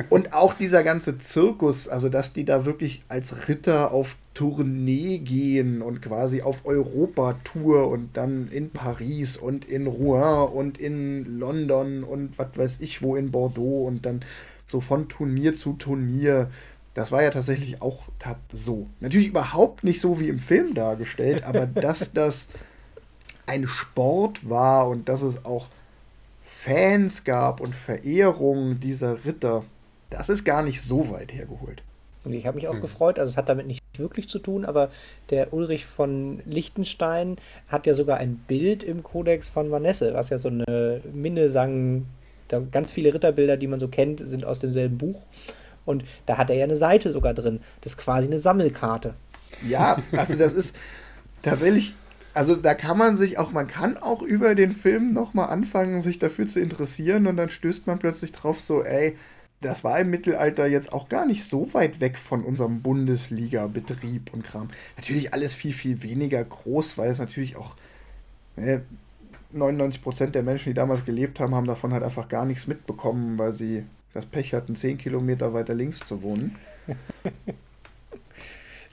Und auch dieser ganze Zirkus, also dass die da wirklich als Ritter auf Tournee gehen und quasi auf Europatour und dann in Paris und in Rouen und in London und was weiß ich wo in Bordeaux und dann so von Turnier zu Turnier. Das war ja tatsächlich auch so. Natürlich überhaupt nicht so wie im Film dargestellt, aber dass das ein Sport war und dass es auch Fans gab und Verehrung dieser Ritter, das ist gar nicht so weit hergeholt. Und ich habe mich auch hm. gefreut, also es hat damit nicht wirklich zu tun, aber der Ulrich von Liechtenstein hat ja sogar ein Bild im Kodex von Vanesse, was ja so eine Minnesang, ganz viele Ritterbilder, die man so kennt, sind aus demselben Buch. Und da hat er ja eine Seite sogar drin. Das ist quasi eine Sammelkarte. Ja, also das ist tatsächlich also da kann man sich auch, man kann auch über den Film nochmal anfangen, sich dafür zu interessieren und dann stößt man plötzlich drauf so, ey, das war im Mittelalter jetzt auch gar nicht so weit weg von unserem Bundesliga-Betrieb und Kram. Natürlich alles viel, viel weniger groß, weil es natürlich auch ne, 99% der Menschen, die damals gelebt haben, haben davon halt einfach gar nichts mitbekommen, weil sie das Pech hatten, 10 Kilometer weiter links zu wohnen.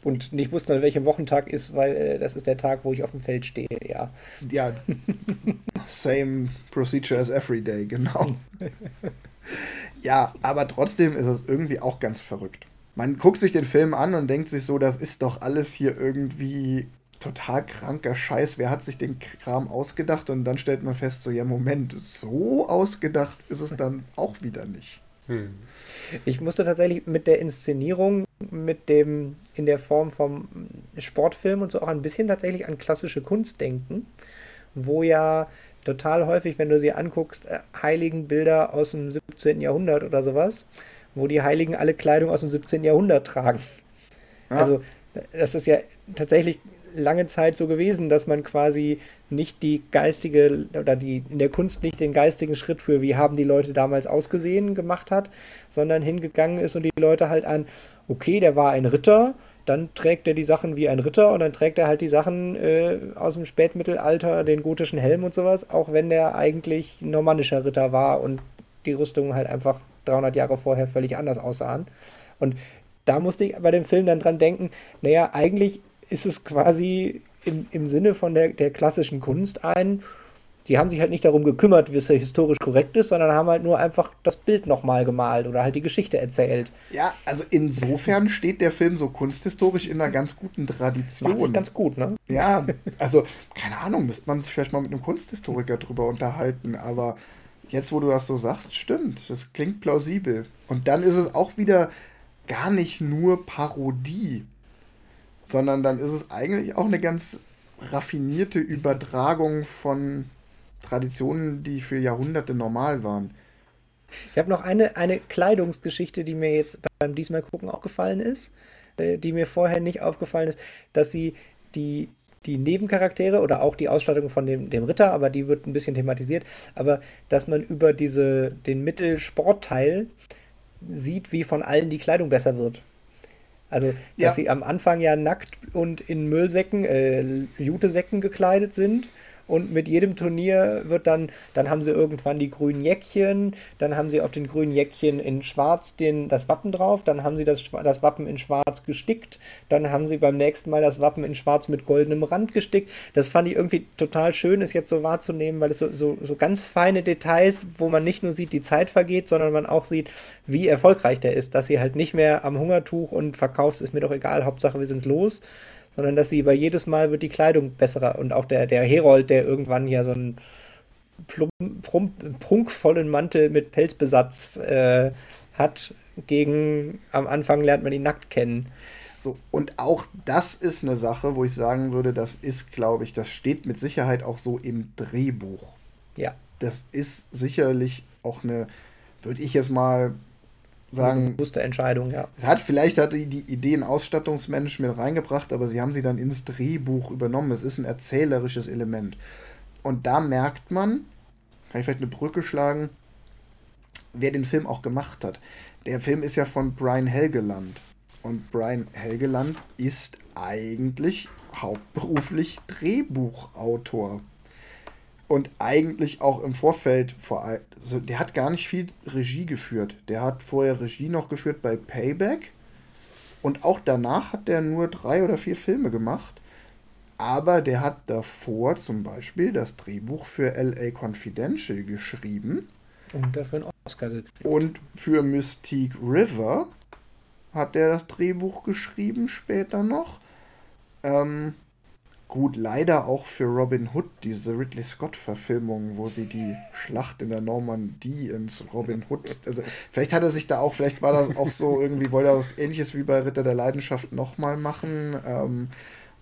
und nicht wussten, an welchem Wochentag ist, weil äh, das ist der Tag, wo ich auf dem Feld stehe, ja. Ja, same procedure as every day, genau. ja, aber trotzdem ist es irgendwie auch ganz verrückt. Man guckt sich den Film an und denkt sich so, das ist doch alles hier irgendwie total kranker Scheiß. Wer hat sich den Kram ausgedacht? Und dann stellt man fest, so, ja, Moment, so ausgedacht ist es dann auch wieder nicht. Hm. Ich musste tatsächlich mit der Inszenierung, mit dem in der Form vom Sportfilm und so auch ein bisschen tatsächlich an klassische Kunst denken, wo ja total häufig, wenn du sie anguckst, äh, Heiligenbilder aus dem 17. Jahrhundert oder sowas, wo die Heiligen alle Kleidung aus dem 17. Jahrhundert tragen. Ja. Also das ist ja tatsächlich lange Zeit so gewesen, dass man quasi nicht die geistige oder die in der Kunst nicht den geistigen Schritt für wie haben die Leute damals ausgesehen gemacht hat, sondern hingegangen ist und die Leute halt an, okay, der war ein Ritter, dann trägt er die Sachen wie ein Ritter und dann trägt er halt die Sachen äh, aus dem Spätmittelalter, den gotischen Helm und sowas, auch wenn der eigentlich normannischer Ritter war und die Rüstungen halt einfach 300 Jahre vorher völlig anders aussahen. Und da musste ich bei dem Film dann dran denken, naja, eigentlich ist es quasi im, im Sinne von der, der klassischen Kunst ein, die haben sich halt nicht darum gekümmert, wie es ja historisch korrekt ist, sondern haben halt nur einfach das Bild nochmal gemalt oder halt die Geschichte erzählt. Ja, also insofern steht der Film so kunsthistorisch in einer ganz guten Tradition. Macht sich ganz gut, ne? Ja, also keine Ahnung, müsste man sich vielleicht mal mit einem Kunsthistoriker drüber unterhalten, aber jetzt, wo du das so sagst, stimmt, das klingt plausibel. Und dann ist es auch wieder gar nicht nur Parodie sondern dann ist es eigentlich auch eine ganz raffinierte Übertragung von Traditionen, die für Jahrhunderte normal waren. Ich habe noch eine, eine Kleidungsgeschichte, die mir jetzt beim diesmal gucken aufgefallen ist, äh, die mir vorher nicht aufgefallen ist, dass sie die, die Nebencharaktere oder auch die Ausstattung von dem, dem Ritter, aber die wird ein bisschen thematisiert, aber dass man über diese, den Mittelsportteil sieht, wie von allen die Kleidung besser wird. Also, dass ja. sie am Anfang ja nackt und in Müllsäcken, äh, Jutesäcken gekleidet sind und mit jedem Turnier wird dann, dann haben sie irgendwann die grünen Jäckchen, dann haben sie auf den grünen Jäckchen in schwarz den, das Wappen drauf, dann haben sie das, das Wappen in schwarz gestickt, dann haben sie beim nächsten Mal das Wappen in schwarz mit goldenem Rand gestickt. Das fand ich irgendwie total schön, es jetzt so wahrzunehmen, weil es so, so, so ganz feine Details, wo man nicht nur sieht, die Zeit vergeht, sondern man auch sieht, wie erfolgreich der ist, dass sie halt nicht mehr am Hungertuch und verkaufst, ist mir doch egal, Hauptsache wir sind los, sondern dass sie bei jedes Mal wird die Kleidung besser und auch der, der Herold, der irgendwann ja so einen plump, plump, prunkvollen Mantel mit Pelzbesatz äh, hat, gegen am Anfang lernt man ihn nackt kennen. So, und auch das ist eine Sache, wo ich sagen würde, das ist, glaube ich, das steht mit Sicherheit auch so im Drehbuch. Ja. Das ist sicherlich auch eine, würde ich jetzt mal sagen. Bewusste Entscheidung, ja. Es hat vielleicht hat die, die Idee ein Ausstattungsmensch mit reingebracht, aber sie haben sie dann ins Drehbuch übernommen. Es ist ein erzählerisches Element. Und da merkt man, kann ich vielleicht eine Brücke schlagen, wer den Film auch gemacht hat. Der Film ist ja von Brian Helgeland. Und Brian Helgeland ist eigentlich hauptberuflich Drehbuchautor und eigentlich auch im Vorfeld, vor, also der hat gar nicht viel Regie geführt. Der hat vorher Regie noch geführt bei Payback und auch danach hat der nur drei oder vier Filme gemacht. Aber der hat davor zum Beispiel das Drehbuch für LA Confidential geschrieben. Und dafür einen Oscar gekriegt. Und für Mystique River hat er das Drehbuch geschrieben später noch. Ähm, Gut, leider auch für Robin Hood, diese Ridley Scott-Verfilmung, wo sie die Schlacht in der Normandie ins Robin Hood. Also, vielleicht hat er sich da auch, vielleicht war das auch so irgendwie, wollte er ähnliches wie bei Ritter der Leidenschaft nochmal machen ähm,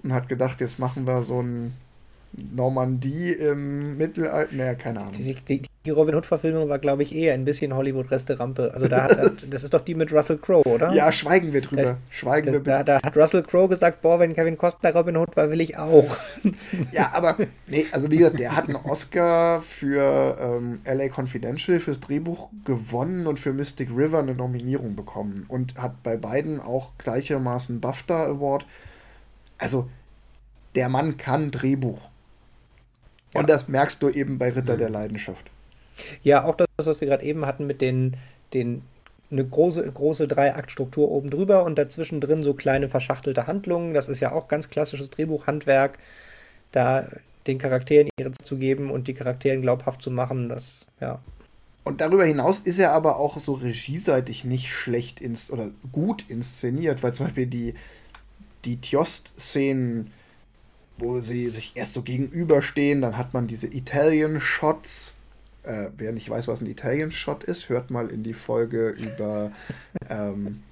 und hat gedacht, jetzt machen wir so ein Normandie im Mittelalter. Naja, keine Ahnung. Die, die, die Robin Hood-Verfilmung war, glaube ich, eher ein bisschen Hollywood-Reste-Rampe. Also da hat, das ist doch die mit Russell Crowe, oder? Ja, schweigen wir drüber. Da, schweigen da, wir da, da, hat Russell Crowe gesagt, boah, wenn Kevin Costner Robin Hood war, will ich auch. Ja, aber, nee, also wie gesagt, der hat einen Oscar für ähm, LA Confidential fürs Drehbuch gewonnen und für Mystic River eine Nominierung bekommen. Und hat bei beiden auch gleichermaßen BAFTA Award. Also, der Mann kann Drehbuch. Und das merkst du eben bei Ritter mhm. der Leidenschaft. Ja, auch das, was wir gerade eben hatten mit den, den eine große, große Drei-Akt-Struktur oben drüber und dazwischen drin so kleine verschachtelte Handlungen. Das ist ja auch ganz klassisches Drehbuchhandwerk, da den Charakteren ihre zu geben und die Charakteren glaubhaft zu machen. Das, ja. Und darüber hinaus ist er aber auch so regieseitig nicht schlecht ins oder gut inszeniert, weil zum Beispiel die, die Tjost-Szenen wo sie sich erst so gegenüberstehen. Dann hat man diese Italian-Shots. Äh, wer nicht weiß, was ein Italian-Shot ist, hört mal in die Folge über ähm,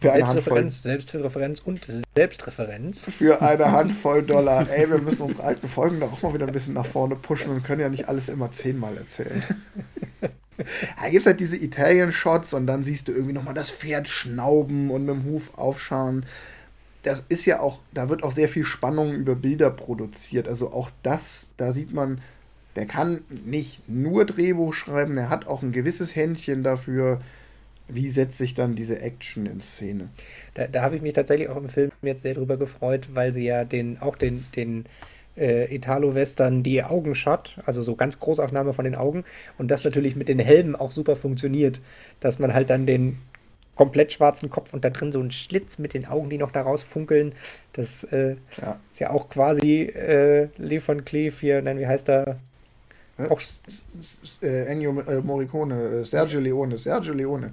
für eine Handvoll Selbstreferenz und Selbstreferenz. Für eine Handvoll Dollar. Ey, wir müssen unsere alten Folgen da auch mal wieder ein bisschen nach vorne pushen und können ja nicht alles immer zehnmal erzählen. Da gibt es halt diese Italian-Shots und dann siehst du irgendwie nochmal das Pferd schnauben und mit dem Huf aufschauen das ist ja auch, da wird auch sehr viel Spannung über Bilder produziert. Also auch das, da sieht man, der kann nicht nur Drehbuch schreiben, er hat auch ein gewisses Händchen dafür, wie setzt sich dann diese Action in Szene. Da, da habe ich mich tatsächlich auch im Film jetzt sehr drüber gefreut, weil sie ja den, auch den, den äh, Italo-Western die Augenshot, also so ganz Großaufnahme von den Augen und das natürlich mit den Helmen auch super funktioniert, dass man halt dann den komplett schwarzen Kopf und da drin so ein Schlitz mit den Augen, die noch da rausfunkeln. Das äh, ja. ist ja auch quasi äh, Lee von Cleef hier, nein, wie heißt er? Ja, auch äh, Ennio äh, Morricone, äh, Sergio Leone, Sergio Leone.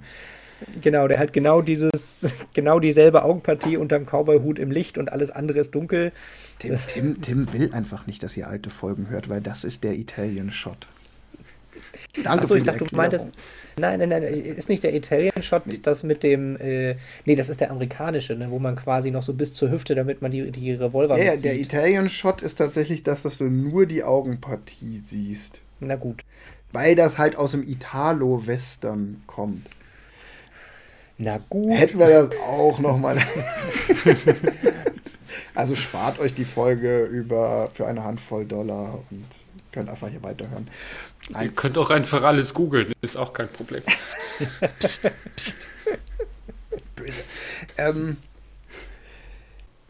Genau, der hat genau dieses, genau dieselbe Augenpartie unterm Cowboy-Hut im Licht und alles andere ist dunkel. Tim, Tim, Tim will einfach nicht, dass ihr alte Folgen hört, weil das ist der Italian Shot. Danke Achso, für ich dachte, du meintest. Nein, nein, nein, ist nicht der Italian-Shot das mit dem. Äh, nee, das ist der amerikanische, ne, wo man quasi noch so bis zur Hüfte, damit man die, die Revolver Ja, ja, mitzieht. der Italian Shot ist tatsächlich das, dass du nur die Augenpartie siehst. Na gut. Weil das halt aus dem Italo-Western kommt. Na gut. Hätten wir das auch nochmal. also spart euch die Folge über für eine Handvoll Dollar und könnt einfach hier weiterhören. Ihr könnt auch einfach alles googeln, ist auch kein Problem. Psst, psst. Böse. Ähm,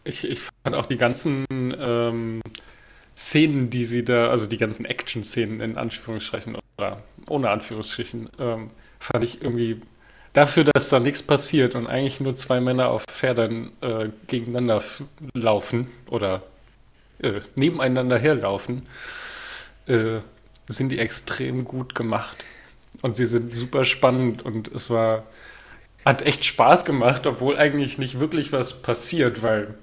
Ich, ich fand auch die ganzen ähm, Szenen, die sie da, also die ganzen Action-Szenen in Anführungsstrichen oder ohne Anführungsstrichen, ähm, fand ich irgendwie dafür, dass da nichts passiert und eigentlich nur zwei Männer auf Pferden äh, gegeneinander laufen oder äh, nebeneinander herlaufen, äh, sind die extrem gut gemacht. Und sie sind super spannend und es war, hat echt Spaß gemacht, obwohl eigentlich nicht wirklich was passiert, weil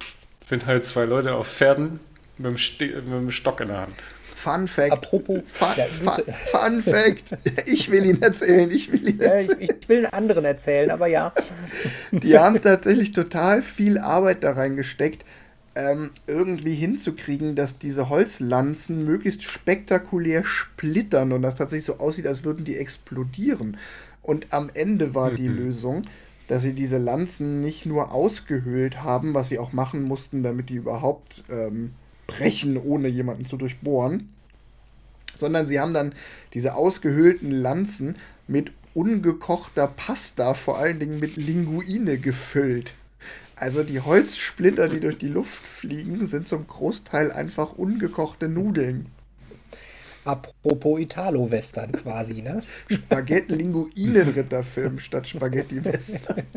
es sind halt zwei Leute auf Pferden mit dem, Ste mit dem Stock in der Hand. Fun Fact. Apropos. Fun, Ja, fun, fun Fact. Ich will ihn erzählen. Ich will ihn Ja, ich, erzählen. ich will einen anderen erzählen, aber ja. Die haben tatsächlich total viel Arbeit da reingesteckt, ähm, irgendwie hinzukriegen, dass diese Holzlanzen möglichst spektakulär splittern und das tatsächlich so aussieht, als würden die explodieren. Und am Ende war die Mhm. Lösung, dass sie diese Lanzen nicht nur ausgehöhlt haben, was sie auch machen mussten, damit die überhaupt ähm, brechen, ohne jemanden zu durchbohren, sondern sie haben dann diese ausgehöhlten Lanzen mit ungekochter Pasta, vor allen Dingen mit Linguine gefüllt. Also die Holzsplitter, die durch die Luft fliegen, sind zum Großteil einfach ungekochte Nudeln. Apropos Italo-Western quasi, ne? Spaghetti Linguine Ritterfilm statt Spaghetti Western.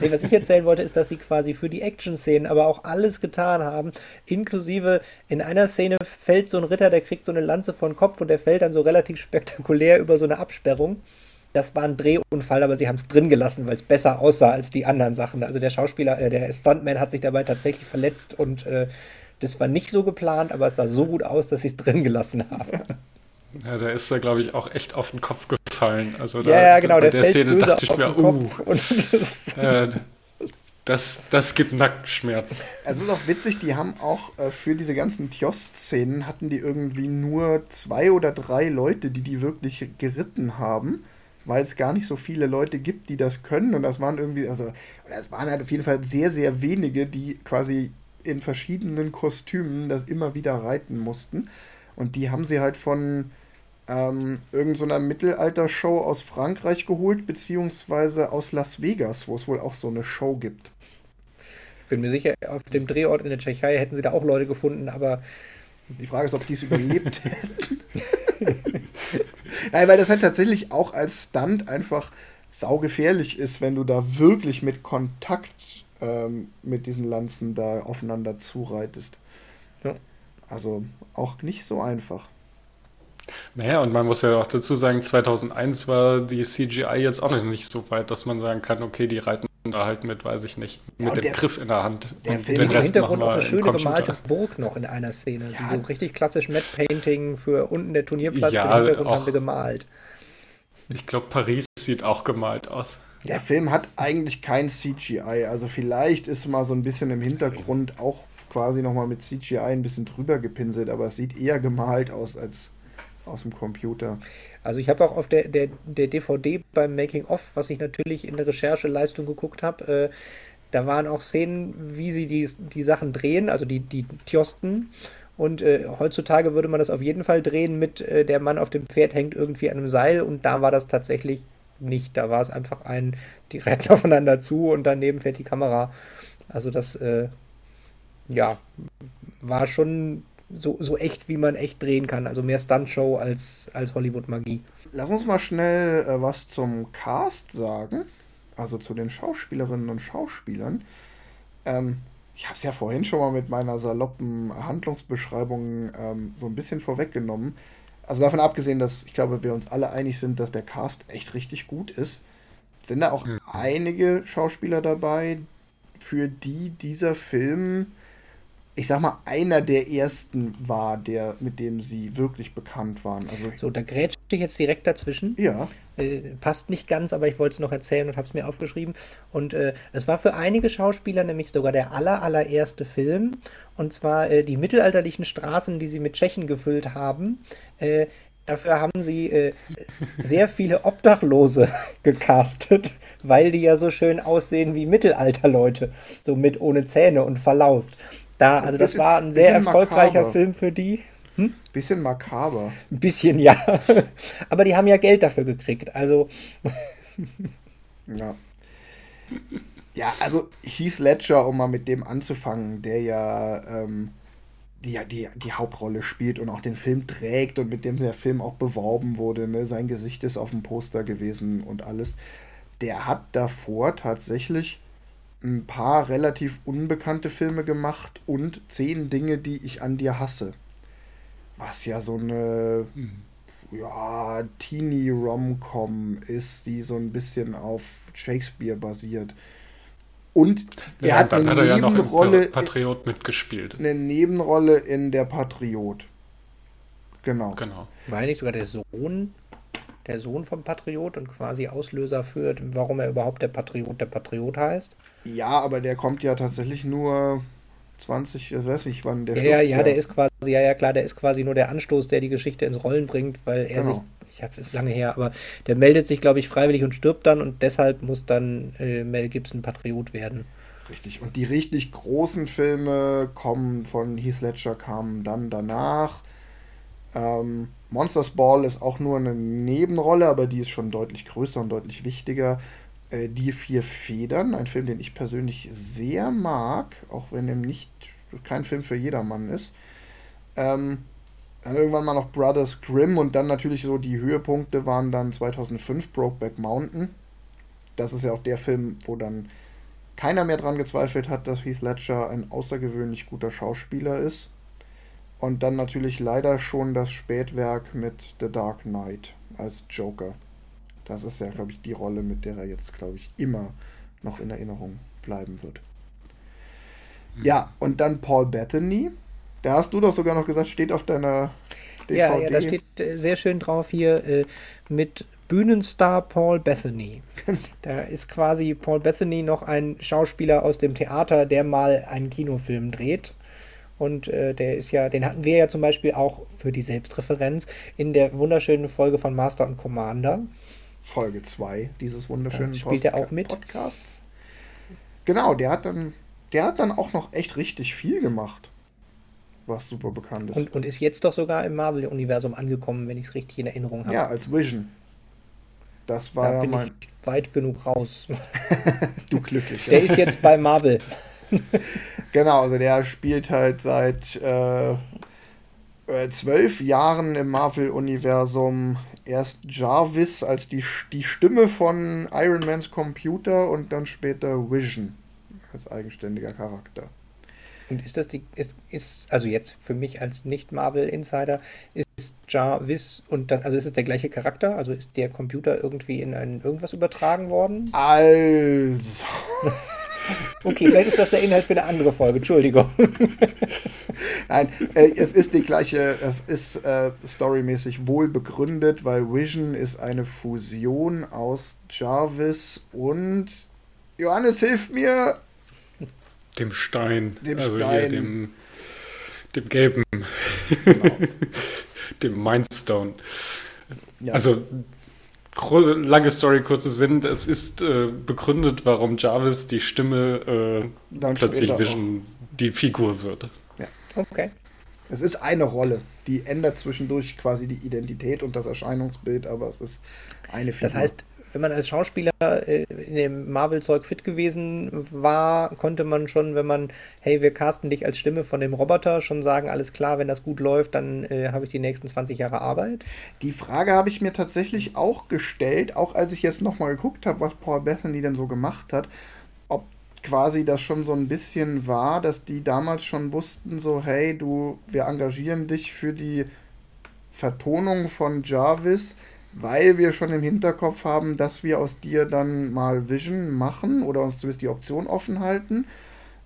Nee, was ich erzählen wollte, ist, dass sie quasi für die Action-Szenen aber auch alles getan haben. Inklusive in einer Szene fällt so ein Ritter, der kriegt so eine Lanze vor den Kopf und der fällt dann so relativ spektakulär über so eine Absperrung. Das war ein Drehunfall, aber sie haben es drin gelassen, weil es besser aussah als die anderen Sachen. Also der Schauspieler, äh, der Stuntman hat sich dabei tatsächlich verletzt und äh, das war nicht so geplant, aber es sah so gut aus, dass sie es drin gelassen haben. Ja, da ist er, glaube ich, auch echt auf den Kopf gefallen. Also Ja, da, ja, genau, bei der, der Szene dachte ich mir, uh, das, äh, das, das gibt Nackenschmerzen. Es ist auch witzig, die haben auch äh, für diese ganzen Tjost-Szenen hatten die irgendwie nur zwei oder drei Leute, die die wirklich geritten haben, weil es gar nicht so viele Leute gibt, die das können. Und das waren irgendwie, also, es waren halt auf jeden Fall sehr, sehr wenige, die quasi in verschiedenen Kostümen das immer wieder reiten mussten. Und die haben sie halt von ähm, irgendeiner Mittelalter-Show aus Frankreich geholt, beziehungsweise aus Las Vegas, wo es wohl auch so eine Show gibt. Ich bin mir sicher, auf dem Drehort in der Tschechei hätten sie da auch Leute gefunden, aber Die Frage ist, ob die es überlebt hätten. Nein, weil das halt tatsächlich auch als Stunt einfach saugefährlich ist, wenn du da wirklich mit Kontakt ähm, mit diesen Lanzen da aufeinander zureitest. Ja. Also auch nicht so einfach. Naja, und man muss ja auch dazu sagen, 2001 war die CGI jetzt auch noch nicht so weit, dass man sagen kann, okay, die reiten da halt mit, weiß ich nicht, mit und dem der- Griff in der Hand. der und Film den im Rest Hintergrund machen auch eine im schöne gemalte Burg noch in einer Szene. Ja. So richtig klassisch Matte Painting für unten der Turnierplatz Ja, im Hintergrund auch- haben wir gemalt. Ich glaube, Paris sieht auch gemalt aus. Der Film hat eigentlich kein CGI. Also vielleicht ist mal so ein bisschen im Hintergrund auch quasi nochmal mit CGI ein bisschen drüber gepinselt, aber es sieht eher gemalt aus als aus dem Computer. Also ich habe auch auf der, der, der DVD beim Making of, was ich natürlich in der Rechercheleistung geguckt habe, äh, da waren auch Szenen, wie sie die, die Sachen drehen, also die, die Tjosten. Und äh, heutzutage würde man das auf jeden Fall drehen mit äh, der Mann auf dem Pferd hängt irgendwie an einem Seil und da war das tatsächlich nicht. Da war es einfach ein, die rennen aufeinander zu und daneben fährt die Kamera. Also das, äh, ja, war schon so, so echt, wie man echt drehen kann. Also mehr Stuntshow als, als Hollywood-Magie. Lass uns mal schnell äh, was zum Cast sagen, also zu den Schauspielerinnen und Schauspielern. Ähm, ich habe es ja vorhin schon mal mit meiner saloppen Handlungsbeschreibung ähm, so ein bisschen vorweggenommen. Also davon abgesehen, dass ich glaube, wir uns alle einig sind, dass der Cast echt richtig gut ist, sind da auch Mhm. einige Schauspieler dabei, für die dieser Film ich sag mal, einer der ersten war, der, mit dem sie wirklich bekannt waren. Also, so, da grätsche ich jetzt direkt dazwischen. Ja. Äh, passt nicht ganz, aber ich wollte es noch erzählen und habe es mir aufgeschrieben. Und äh, es war für einige Schauspieler nämlich sogar der aller, allererste Film. Und zwar äh, die mittelalterlichen Straßen, die sie mit Tschechen gefüllt haben. Äh, dafür haben sie äh, sehr viele Obdachlose gecastet, weil die ja so schön aussehen wie Mittelalterleute. So mit ohne Zähne und verlaust. Da, also das war ein sehr erfolgreicher makaber. Film für die. Hm? Bisschen makaber. Ein bisschen, ja. Aber die haben ja Geld dafür gekriegt, also. ja. Ja, also Heath Ledger, um mal mit dem anzufangen, der ja ähm, die, die, die Hauptrolle spielt und auch den Film trägt und mit dem der Film auch beworben wurde. Ne? Sein Gesicht ist auf dem Poster gewesen und alles. Der hat davor tatsächlich ein paar relativ unbekannte Filme gemacht und zehn Dinge, die ich an dir hasse. Was ja so eine mhm. ja, Teenie-Rom-Com ist, die so ein bisschen auf Shakespeare basiert. Und er ja, hat eine hat er Nebenrolle. Ja noch Patriot mitgespielt. Eine Nebenrolle in der Patriot. Genau. genau. War nicht sogar der Sohn, der Sohn vom Patriot und quasi Auslöser für, warum er überhaupt der Patriot der Patriot heißt? Ja, aber der kommt ja tatsächlich nur 20, ich weiß nicht, wann der Ja, ja, ja, der ist quasi, ja, ja, klar, der ist quasi nur der Anstoß, der die Geschichte ins Rollen bringt, weil er genau. sich, ich habe es lange her, aber der meldet sich, glaube ich, freiwillig und stirbt dann und deshalb muss dann äh, Mel Gibson Patriot werden. Richtig. Und die richtig großen Filme kommen von Heath Ledger, kamen dann danach. Ähm, Monsters Ball ist auch nur eine Nebenrolle, aber die ist schon deutlich größer und deutlich wichtiger. Äh, Die vier Federn, ein Film, den ich persönlich sehr mag, auch wenn er nicht kein Film für jedermann ist. Ähm, dann irgendwann mal noch Brothers Grimm und dann natürlich so die Höhepunkte waren dann 2005 Brokeback Mountain. Das ist ja auch der Film, wo dann keiner mehr dran gezweifelt hat, dass Heath Ledger ein außergewöhnlich guter Schauspieler ist. Und dann natürlich leider schon das Spätwerk mit The Dark Knight als Joker. Das ist ja, glaube ich, die Rolle, mit der er jetzt, glaube ich, immer noch in Erinnerung bleiben wird. Mhm. Ja, und dann Paul Bethany. Da hast du doch sogar noch gesagt, steht auf deiner DVD. Ja, ja da steht äh, sehr schön drauf hier äh, mit Bühnenstar Paul Bethany. da ist quasi Paul Bethany noch ein Schauspieler aus dem Theater, der mal einen Kinofilm dreht. Und äh, der ist ja, den hatten wir ja zum Beispiel auch für die Selbstreferenz in der wunderschönen Folge von Master und Commander. Folge 2 dieses wunderschönen spielt er auch mit? Podcasts. Genau, der hat dann, der hat dann auch noch echt richtig viel gemacht, was super bekannt ist. Und, und ist jetzt doch sogar im Marvel-Universum angekommen, wenn ich es richtig in Erinnerung habe. Ja, als Vision. Das war da ja bin mein... ich weit genug raus. du glücklich. Der ist jetzt bei Marvel. genau, also der spielt halt seit äh, äh zwölf Jahren im Marvel-Universum erst Jarvis als die, die Stimme von Iron Mans Computer und dann später Vision als eigenständiger Charakter. Und ist das die, ist, ist, also jetzt für mich als Nicht-Marvel-Insider, ist Jarvis und das, also ist es der gleiche Charakter? Also ist der Computer irgendwie in ein irgendwas übertragen worden? Also. Okay, vielleicht ist das der Inhalt für eine andere Folge, Entschuldigung. Nein, äh, es ist die gleiche, es ist äh, storymäßig wohl begründet, weil Vision ist eine Fusion aus Jarvis und Johannes hilft mir. Dem Stein. Dem also Stein. Hier, dem, dem gelben. Genau. dem Mindstone. Ja. Also lange Story, kurze Sinn. Es ist äh, begründet, warum Jarvis die Stimme äh, plötzlich Vision auch. die Figur wird. Ja. Okay. Es ist eine Rolle, die ändert zwischendurch quasi die Identität und das Erscheinungsbild, aber es ist eine Figur. Das heißt, wenn man als Schauspieler äh, in dem Marvel-Zeug fit gewesen war, konnte man schon, wenn man, hey, wir casten dich als Stimme von dem Roboter, schon sagen, alles klar, wenn das gut läuft, dann äh, habe ich die nächsten 20 Jahre Arbeit? Die Frage habe ich mir tatsächlich auch gestellt, auch als ich jetzt nochmal geguckt habe, was Paul Bethany denn so gemacht hat, ob quasi das schon so ein bisschen war, dass die damals schon wussten, so, hey, du, wir engagieren dich für die Vertonung von Jarvis, weil wir schon im Hinterkopf haben, dass wir aus dir dann mal Vision machen oder uns zumindest die Option offen halten.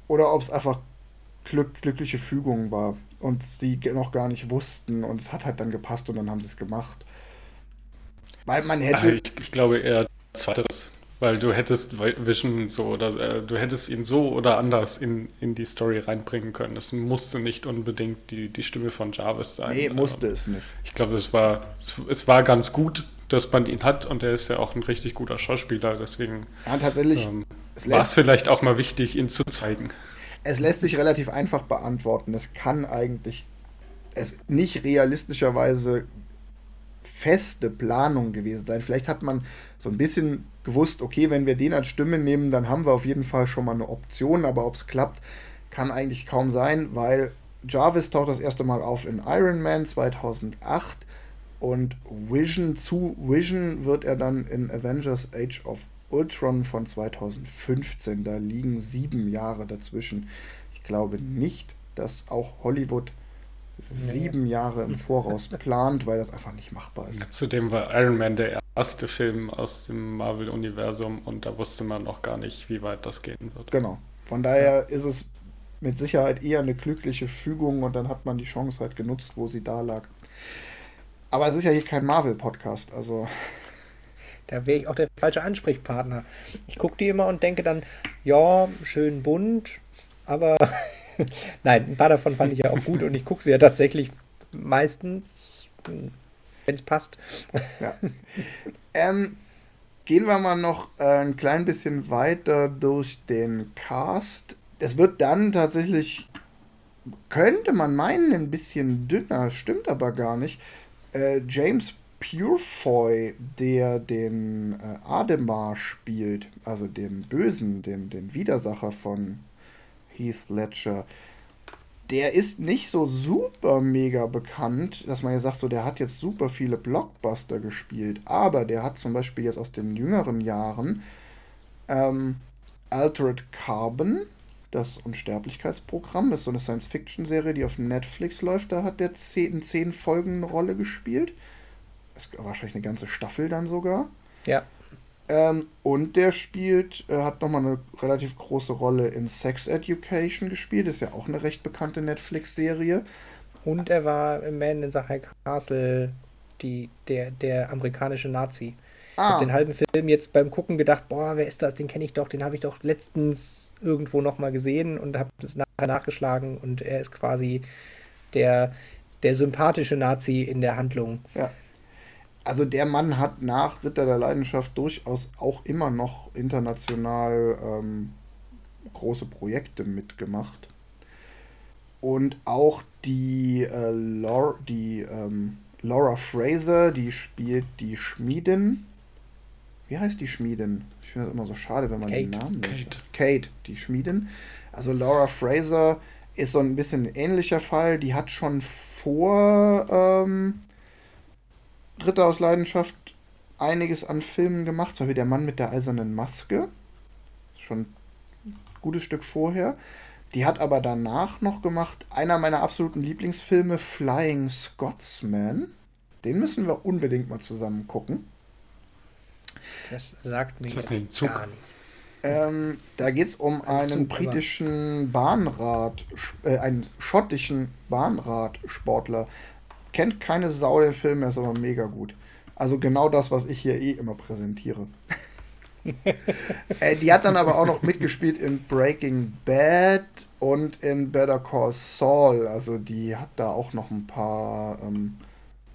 Oder ob es einfach glück, glückliche Fügung war und sie noch gar nicht wussten und es hat halt dann gepasst und dann haben sie es gemacht. Weil man hätte. Ich, ich, glaube eher zweiteres. Weil du hättest Vision so oder äh, du hättest ihn so oder anders in, in die Story reinbringen können. Es musste nicht unbedingt die, die Stimme von Jarvis sein. Nee, musste es nicht. Ich glaube, es war, es, es, war ganz gut, dass man ihn hat und er ist ja auch ein richtig guter Schauspieler. Deswegen ja, tatsächlich, ähm, war es vielleicht auch mal wichtig, ihn zu zeigen. Es lässt sich relativ einfach beantworten. Es kann eigentlich es nicht realistischerweise feste Planung gewesen sein. Vielleicht hat man so ein bisschen gewusst, okay, wenn wir den als Stimme nehmen, dann haben wir auf jeden Fall schon mal eine Option, aber ob es klappt, kann eigentlich kaum sein, weil Jarvis taucht das erste Mal auf in Iron Man 2008 und Vision zu Vision wird er dann in Avengers Age of Ultron von 2015. Da liegen sieben Jahre dazwischen. Ich glaube nicht, dass auch Hollywood sieben nee. Jahre im Voraus plant, weil das einfach nicht machbar ist. Zudem war Iron Man der erste Film aus dem Marvel-Universum und da wusste man noch gar nicht, wie weit das gehen wird. Genau. Von daher ja. ist es mit Sicherheit eher eine glückliche Fügung und dann hat man die Chance halt genutzt, wo sie da lag. Aber es ist ja hier kein Marvel-Podcast, also. Da wäre ich auch der falsche Ansprechpartner. Ich gucke die immer und denke dann, ja, schön bunt, aber Nein, ein paar davon fand ich ja auch gut und ich gucke sie ja tatsächlich meistens, wenn es passt. Ja. Ähm, gehen wir mal noch äh, ein klein bisschen weiter durch den Cast. Es wird dann tatsächlich, könnte man meinen, ein bisschen dünner, stimmt aber gar nicht. Äh, James Purefoy, der den äh, Ademar spielt, also den Bösen, den, den Widersacher von Heath Ledger. Der ist nicht so super mega bekannt, dass man ja sagt, so der hat jetzt super viele Blockbuster gespielt, aber der hat zum Beispiel jetzt aus den jüngeren Jahren ähm, Altered Carbon, das Unsterblichkeitsprogramm, das ist so eine Science-Fiction-Serie, die auf Netflix läuft, da hat der in zehn Folgen eine Rolle gespielt. Das ist wahrscheinlich eine ganze Staffel dann sogar. Ja. Ähm, und der spielt, äh, hat nochmal eine relativ große Rolle in Sex Education gespielt. Ist ja auch eine recht bekannte Netflix-Serie. Und er war im Man in High Castle die, der, der amerikanische Nazi. Ah. Ich habe den halben Film jetzt beim Gucken gedacht, boah, wer ist das? Den kenne ich doch, den habe ich doch letztens irgendwo nochmal gesehen und habe es nachher nachgeschlagen und er ist quasi der, der sympathische Nazi in der Handlung. Ja also der Mann hat nach Ritter der Leidenschaft durchaus auch immer noch international ähm, große Projekte mitgemacht. Und auch die, äh, Laura, die ähm, Laura Fraser, die spielt die Schmiedin. Wie heißt die Schmiedin? Ich finde das immer so schade, wenn man Kate. den Namen Kate. Kate, die Schmiedin. Also Laura Fraser ist so ein bisschen ein ähnlicher Fall. Die hat schon vor ähm, Ritter aus Leidenschaft einiges an Filmen gemacht, so wie Der Mann mit der eisernen Maske. Schon ein gutes Stück vorher. Die hat aber danach noch gemacht, einer meiner absoluten Lieblingsfilme, Flying Scotsman. Den müssen wir unbedingt mal zusammen gucken. Das sagt mir das jetzt gar nichts. Ähm, da geht es um einen britischen Bahnrad, äh, einen schottischen Bahnradsportler, Kennt keine Sau den Film, er ist aber mega gut. Also genau das, was ich hier eh immer präsentiere. äh, die hat dann aber auch noch mitgespielt in Breaking Bad und in Better Call Saul. Also die hat da auch noch ein paar ähm,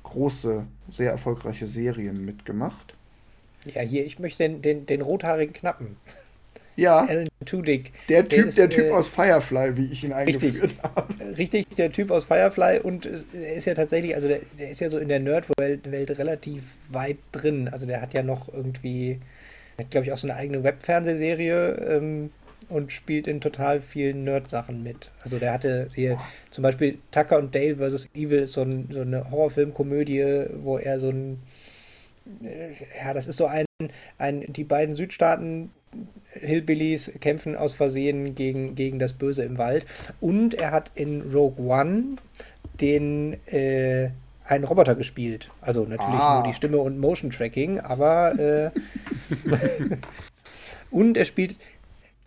große, sehr erfolgreiche Serien mitgemacht. Ja, hier, ich möchte den, den, den rothaarigen Knappen. Ja. Alan Tudyk. Der Typ, der, ist, der typ äh, aus Firefly, wie ich ihn eingeführt richtig, habe. Richtig, der Typ aus Firefly und er ist ja tatsächlich, also der, der ist ja so in der Nerd-Welt Welt relativ weit drin. Also der hat ja noch irgendwie, hat glaube ich auch so eine eigene Webfernsehserie ähm, und spielt in total vielen Nerd-Sachen mit. Also der hatte hier zum Beispiel Tucker und Dale vs. Evil, so, ein, so eine Horrorfilmkomödie, wo er so ein äh, ja, das ist so ein, ein die beiden Südstaaten Hillbillies kämpfen aus Versehen gegen, gegen das Böse im Wald. Und er hat in Rogue One den äh, einen Roboter gespielt. Also natürlich ah. nur die Stimme und Motion Tracking, aber äh, und er spielt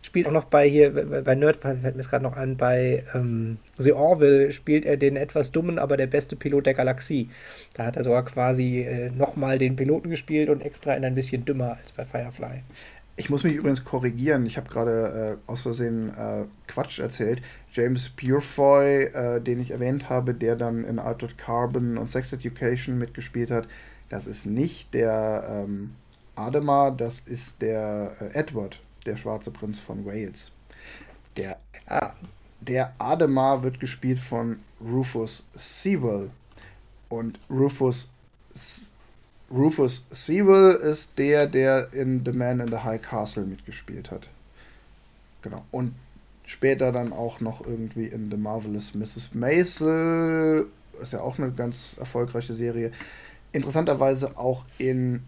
spielt auch noch bei hier, bei Nerd fällt mir gerade noch an, bei ähm, The Orville spielt er den etwas dummen, aber der beste Pilot der Galaxie. Da hat er sogar quasi äh, nochmal den Piloten gespielt und extra in ein bisschen dümmer als bei Firefly. Ich muss mich übrigens korrigieren. Ich habe gerade äh, aus Versehen äh, Quatsch erzählt. James Purefoy, äh, den ich erwähnt habe, der dann in Altered Carbon und Sex Education mitgespielt hat, das ist nicht der ähm, Ademar, das ist der äh, Edward, der schwarze Prinz von Wales. Der, ah. der Ademar wird gespielt von Rufus Sewell. Und Rufus Rufus Sewell ist der, der in The Man in the High Castle mitgespielt hat. Genau. Und später dann auch noch irgendwie in The Marvelous Mrs. Maisel. Ist ja auch eine ganz erfolgreiche Serie. Interessanterweise auch in.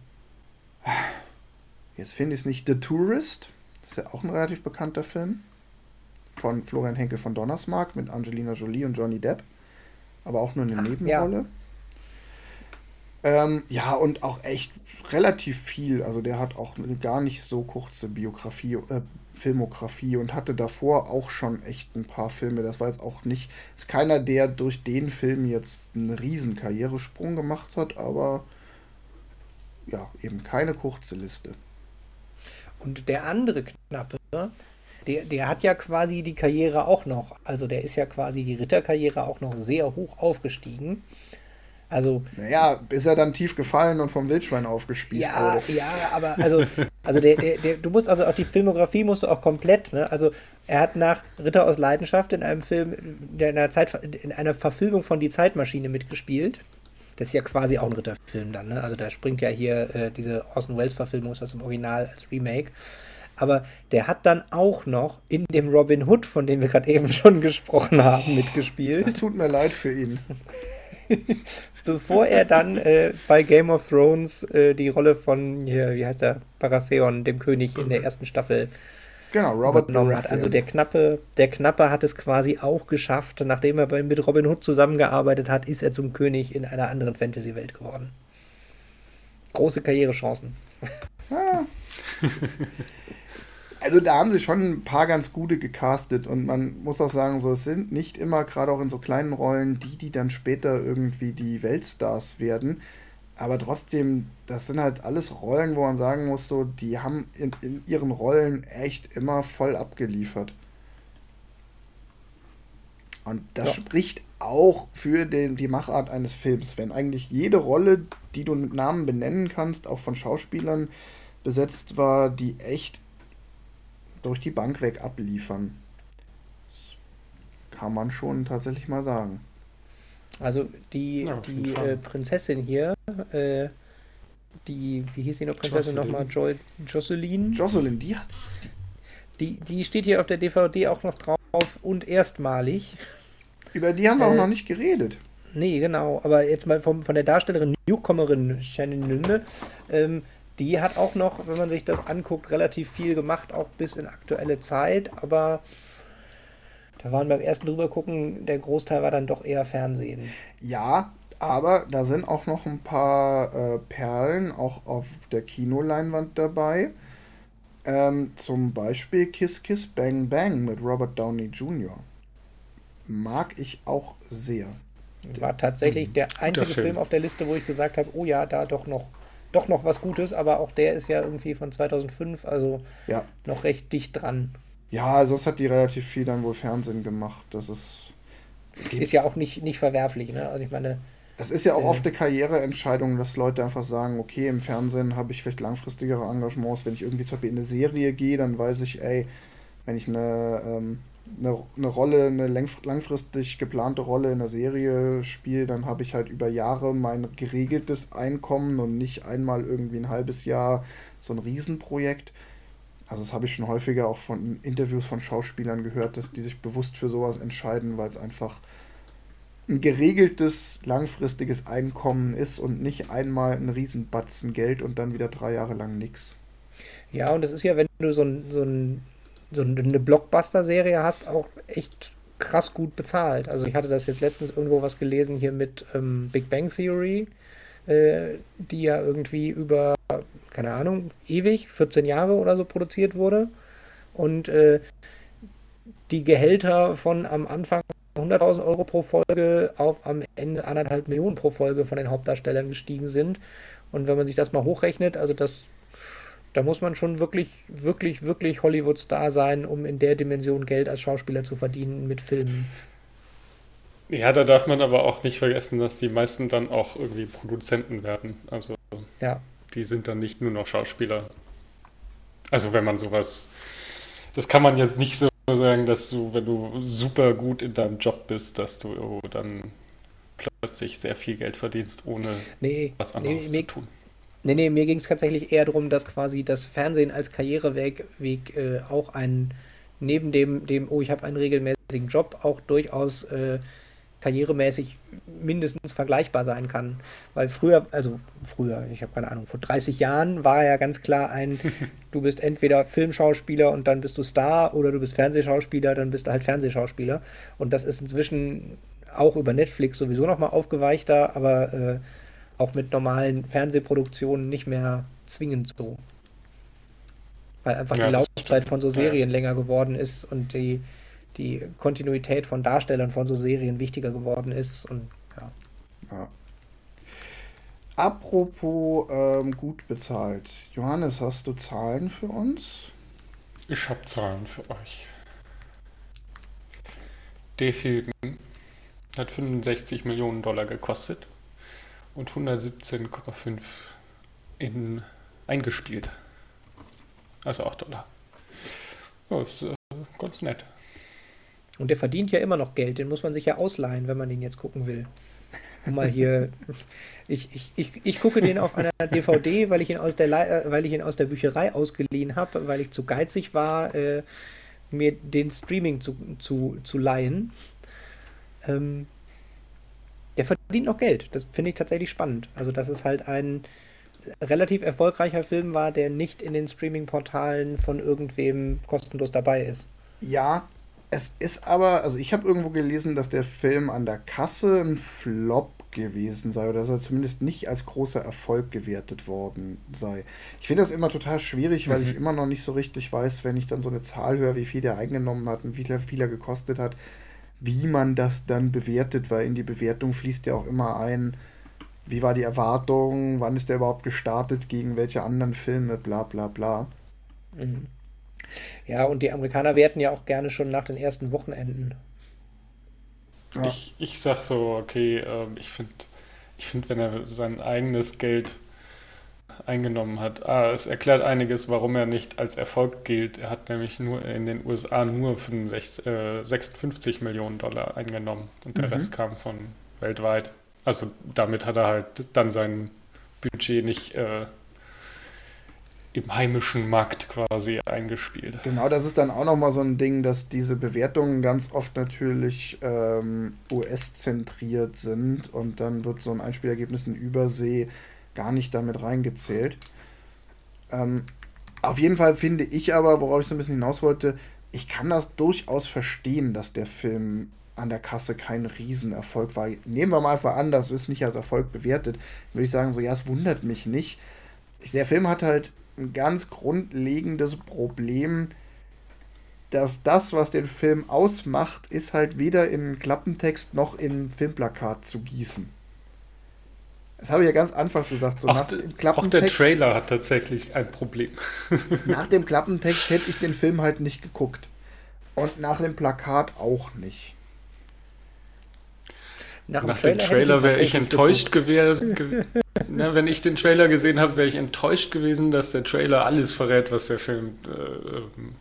Jetzt finde ich es nicht. The Tourist. Ist ja auch ein relativ bekannter Film. Von Florian Henke von Donnersmark mit Angelina Jolie und Johnny Depp. Aber auch nur eine Ach, Nebenrolle. Ja. Ähm, ja, und auch echt relativ viel. Also der hat auch eine gar nicht so kurze Biografie, äh, Filmografie und hatte davor auch schon echt ein paar Filme. Das war jetzt auch nicht, ist keiner, der durch den Film jetzt einen riesen Karrieresprung gemacht hat, aber ja, eben keine kurze Liste. Und der andere Knappe, der, der hat ja quasi die Karriere auch noch, also der ist ja quasi die Ritterkarriere auch noch sehr hoch aufgestiegen. Also. Naja, ist er dann tief gefallen und vom Wildschwein aufgespießt ja, wurde. Ja, aber also, also der, der, der, du musst also auch die Filmografie musst du auch komplett, ne? Also er hat nach Ritter aus Leidenschaft in einem Film, in einer Zeit, in einer Verfilmung von Die Zeitmaschine mitgespielt. Das ist ja quasi auch ein Ritterfilm dann, ne? Also da springt ja hier äh, diese Orson Welles-Verfilmung, ist das im Original als Remake. Aber der hat dann auch noch in dem Robin Hood, von dem wir gerade eben schon gesprochen haben, mitgespielt. Das tut mir leid für ihn. bevor er dann äh, bei Game of Thrones äh, die Rolle von, hier, wie heißt der, Baratheon, dem König in der ersten Staffel genau, Robert hat. Also der Knappe, der Knappe hat es quasi auch geschafft. Nachdem er mit Robin Hood zusammengearbeitet hat, ist er zum König in einer anderen Fantasy-Welt geworden. Große Karrierechancen. Ah. Also da haben sie schon ein paar ganz gute gecastet und man muss auch sagen, so es sind nicht immer, gerade auch in so kleinen Rollen, die, die dann später irgendwie die Weltstars werden. Aber trotzdem, das sind halt alles Rollen, wo man sagen muss, so, die haben in, in ihren Rollen echt immer voll abgeliefert. Und das ja. spricht auch für den, die Machart eines Films. Wenn eigentlich jede Rolle, die du mit Namen benennen kannst, auch von Schauspielern besetzt war, die echt durch die Bank weg abliefern. Kann man schon tatsächlich mal sagen. Also die, ja, die äh, Prinzessin hier, äh, die, wie hieß die noch Prinzessin nochmal? Jo Jocelyn? Jocelyn, die hat. Die, die steht hier auf der DVD auch noch drauf und erstmalig. Über die haben wir äh, auch noch nicht geredet. Nee, genau. Aber jetzt mal vom, von der Darstellerin Newcomerin Shannon Nünne. Ähm, die hat auch noch, wenn man sich das anguckt, relativ viel gemacht, auch bis in aktuelle Zeit, aber da waren beim ersten drüber gucken, der Großteil war dann doch eher Fernsehen. Ja, aber da sind auch noch ein paar äh, Perlen auch auf der Kinoleinwand dabei. Ähm, zum Beispiel Kiss Kiss Bang Bang mit Robert Downey Jr. Mag ich auch sehr. War tatsächlich der einzige Film. Film auf der Liste, wo ich gesagt habe, oh ja, da doch noch doch noch was Gutes, aber auch der ist ja irgendwie von 2005, also ja. noch recht dicht dran. Ja, sonst hat die relativ viel dann wohl Fernsehen gemacht. Das ist. Ist ja auch nicht, nicht verwerflich, ne? Also ich meine. Es ist ja auch äh, oft eine Karriereentscheidung, dass Leute einfach sagen, okay, im Fernsehen habe ich vielleicht langfristigere Engagements. Wenn ich irgendwie zum Beispiel in eine Serie gehe, dann weiß ich, ey, wenn ich eine ähm, eine, eine Rolle, eine langfristig geplante Rolle in der Serie spiele, dann habe ich halt über Jahre mein geregeltes Einkommen und nicht einmal irgendwie ein halbes Jahr so ein Riesenprojekt. Also das habe ich schon häufiger auch von Interviews von Schauspielern gehört, dass die sich bewusst für sowas entscheiden, weil es einfach ein geregeltes, langfristiges Einkommen ist und nicht einmal ein Riesenbatzen Geld und dann wieder drei Jahre lang nichts. Ja, und es ist ja, wenn du so ein, so ein so eine Blockbuster-Serie hast, auch echt krass gut bezahlt. Also ich hatte das jetzt letztens irgendwo was gelesen hier mit ähm, Big Bang Theory, äh, die ja irgendwie über, keine Ahnung, ewig, 14 Jahre oder so produziert wurde. und äh, die Gehälter von am Anfang 100.000 Euro pro Folge auf am Ende anderthalb Millionen pro Folge von den Hauptdarstellern gestiegen sind. Und wenn man sich das mal hochrechnet, also das, da muss man schon wirklich, wirklich, wirklich Hollywood-Star sein, um in der Dimension Geld als Schauspieler zu verdienen mit Filmen. Ja, da darf man aber auch nicht vergessen, dass die meisten dann auch irgendwie Produzenten werden. Also ja. die sind dann nicht nur noch Schauspieler. Also wenn man sowas, das kann man jetzt nicht so sagen, dass du, wenn du super gut in deinem Job bist, dass du dann plötzlich sehr viel Geld verdienst, ohne nee, was anderes nee, zu tun. Nee, nee, mir ging es tatsächlich eher darum, dass quasi das Fernsehen als Karriereweg Weg, äh, auch ein, neben dem, dem oh, ich habe einen regelmäßigen Job, auch durchaus äh, karrieremäßig mindestens vergleichbar sein kann. Weil früher, also früher, ich habe keine Ahnung, vor 30 Jahren war ja ganz klar ein, du bist entweder Filmschauspieler und dann bist du Star oder du bist Fernsehschauspieler, dann bist du halt Fernsehschauspieler. Und das ist inzwischen auch über Netflix sowieso nochmal aufgeweichter, aber äh, auch mit normalen Fernsehproduktionen nicht mehr zwingend so. Weil einfach ja, die Laufzeit von so Serien ja. länger geworden ist und die die Kontinuität von Darstellern von so Serien wichtiger geworden ist. Und ja. ja. Apropos ähm, gut bezahlt. Johannes, hast du Zahlen für uns? Ich habe Zahlen für euch. Der Film hat 65 Millionen Dollar gekostet und 117,5 in eingespielt. Also auch Dollar. Ja, ist äh, ganz nett. Und der verdient ja immer noch Geld, den muss man sich ja ausleihen, wenn man den jetzt gucken will. Um mal hier. ich, ich, ich, ich gucke den auf einer DVD, weil ich ihn aus der, äh, weil ich ihn aus der Bücherei ausgeliehen habe, weil ich zu geizig war, äh, mir den Streaming zu, zu, zu leihen. Ähm, der verdient noch Geld. Das finde ich tatsächlich spannend. Also, dass es halt ein relativ erfolgreicher Film war, der nicht in den Streaming-Portalen von irgendwem kostenlos dabei ist. Ja, es ist aber, also ich habe irgendwo gelesen, dass der Film an der Kasse ein Flop gewesen sei oder dass er zumindest nicht als großer Erfolg gewertet worden sei. Ich finde das immer total schwierig, weil mhm. ich immer noch nicht so richtig weiß, wenn ich dann so eine Zahl höre, wie viel der eingenommen hat und wie viel er gekostet hat, wie man das dann bewertet, weil in die Bewertung fließt ja auch immer ein, wie war die Erwartung, wann ist der überhaupt gestartet, gegen welche anderen Filme, bla bla bla. Mhm. Ja, und die Amerikaner werten ja auch gerne schon nach den ersten Wochenenden. Ja. Ich, ich sag so, okay, äh, ich finde, ich find, wenn er sein eigenes Geld eingenommen hat, ah, es erklärt einiges, warum er nicht als Erfolg gilt. Er hat nämlich nur in den USA nur 65, äh, 56 Millionen Dollar eingenommen und der mhm. Rest kam von weltweit. Also damit hat er halt dann sein Budget nicht äh, im heimischen Markt quasi eingespielt. Genau, das ist dann auch nochmal so ein Ding, dass diese Bewertungen ganz oft natürlich ähm, US-zentriert sind und dann wird so ein Einspielergebnis in Übersee gar nicht damit reingezählt. Ähm, auf jeden Fall finde ich aber, worauf ich so ein bisschen hinaus wollte, ich kann das durchaus verstehen, dass der Film an der Kasse kein Riesenerfolg war. Nehmen wir mal einfach an, das ist nicht als Erfolg bewertet. Würde ich sagen, so, ja, es wundert mich nicht. Der Film hat halt ein ganz grundlegendes Problem, dass das, was den Film ausmacht, ist halt weder in Klappentext noch in Filmplakat zu gießen. Das habe ich ja ganz anfangs gesagt. So auch, nach dem Klappentext, auch der Trailer hat tatsächlich ein Problem. nach dem Klappentext hätte ich den Film halt nicht geguckt. Und nach dem Plakat auch nicht. Nach dem Nach Trailer, Trailer wäre ich enttäuscht gewesen. Na, wenn ich den Trailer gesehen habe, wäre ich enttäuscht gewesen, dass der Trailer alles verrät, was der Film äh, ähm,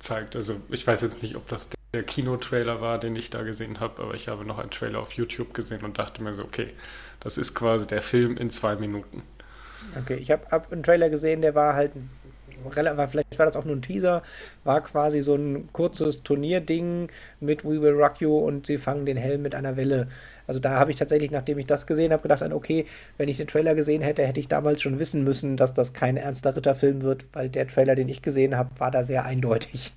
zeigt. Also ich weiß jetzt nicht, ob das der Kinotrailer war, den ich da gesehen habe, aber ich habe noch einen Trailer auf YouTube gesehen und dachte mir so, okay, das ist quasi der Film in zwei Minuten. Okay, ich habe hab einen Trailer gesehen, der war halt vielleicht war das auch nur ein Teaser, war quasi so ein kurzes Turnierding mit We Will Rock You und sie fangen den Helm mit einer Welle also da habe ich tatsächlich, nachdem ich das gesehen habe, gedacht, okay, wenn ich den Trailer gesehen hätte, hätte ich damals schon wissen müssen, dass das kein ernster Ritterfilm wird, weil der Trailer, den ich gesehen habe, war da sehr eindeutig.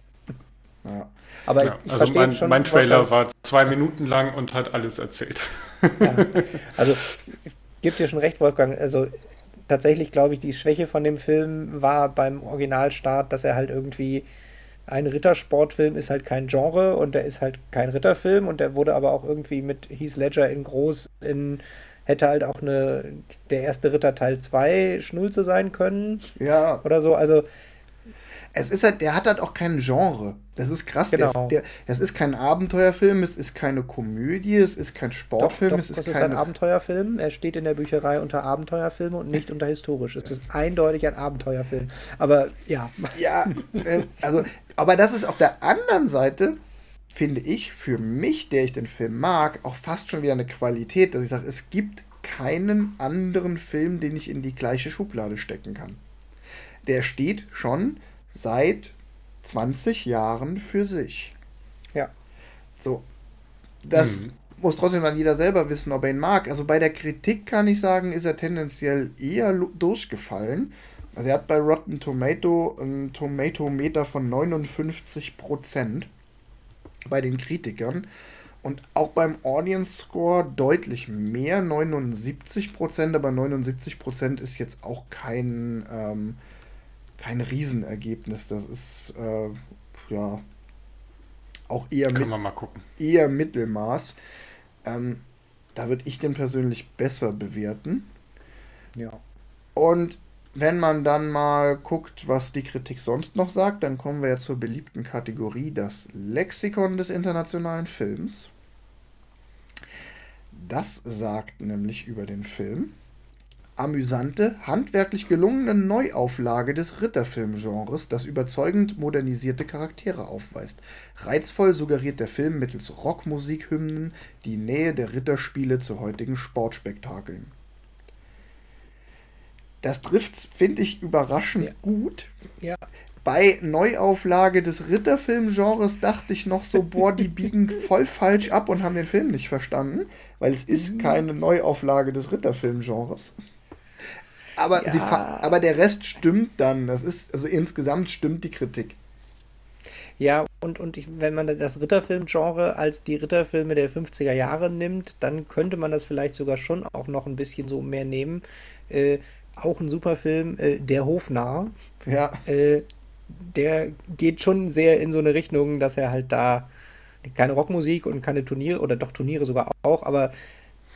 Ja. Aber ja, ich, ich also mein, schon, mein Trailer war zwei Minuten lang und hat alles erzählt. Ja. Also gibt dir schon recht, Wolfgang. Also tatsächlich glaube ich, die Schwäche von dem Film war beim Originalstart, dass er halt irgendwie ein Rittersportfilm ist halt kein Genre und der ist halt kein Ritterfilm und der wurde aber auch irgendwie mit Heath Ledger in groß in hätte halt auch eine der erste Ritter Teil 2 Schnulze sein können. Ja. Oder so, also es ist halt, der hat halt auch kein Genre. Das ist krass. Genau. Der, der, das ist kein Abenteuerfilm, es ist keine Komödie, es ist kein Sportfilm, doch, doch, es ist das ist keine. ein Abenteuerfilm. Er steht in der Bücherei unter Abenteuerfilme und nicht unter historisch. Es ist eindeutig ein Abenteuerfilm. Aber ja. Ja, äh, also, aber das ist auf der anderen Seite, finde ich, für mich, der ich den Film mag, auch fast schon wieder eine Qualität, dass ich sage, es gibt keinen anderen Film, den ich in die gleiche Schublade stecken kann. Der steht schon seit 20 Jahren für sich. Ja. So. Das Mhm. muss trotzdem dann jeder selber wissen, ob er ihn mag. Also bei der Kritik kann ich sagen, ist er tendenziell eher durchgefallen. Also er hat bei Rotten Tomato einen Tomatometer von 59% bei den Kritikern. Und auch beim Audience Score deutlich mehr, 79%, aber 79% ist jetzt auch kein, ähm, kein Riesenergebnis. Das ist äh, ja auch eher Kann mit, mal gucken. eher Mittelmaß. Ähm, da würde ich den persönlich besser bewerten. Ja. Und wenn man dann mal guckt, was die Kritik sonst noch sagt, dann kommen wir ja zur beliebten Kategorie, das Lexikon des internationalen Films. Das sagt nämlich über den Film. Amüsante, handwerklich gelungene Neuauflage des Ritterfilmgenres, das überzeugend modernisierte Charaktere aufweist. Reizvoll suggeriert der Film mittels Rockmusikhymnen die Nähe der Ritterspiele zu heutigen Sportspektakeln. Das trifft, finde ich, überraschend Ja. gut. Ja. Bei Neuauflage des Ritterfilmgenres dachte ich noch so, boah, die biegen voll falsch ab und haben den Film nicht verstanden, weil es Mhm. ist keine Neuauflage des Ritterfilmgenres. Aber, Ja. die, aber der Rest stimmt dann. Das ist, also insgesamt stimmt die Kritik. Ja, und, und ich, wenn man das Ritterfilm-Genre als die Ritterfilme der 50er Jahre nimmt, dann könnte man das vielleicht sogar schon auch noch ein bisschen so mehr nehmen. Äh, auch ein super Film, äh, Der Hofnarr. Ja, Äh, der geht schon sehr in so eine Richtung, dass er halt da keine Rockmusik und keine Turniere, oder doch Turniere sogar auch, aber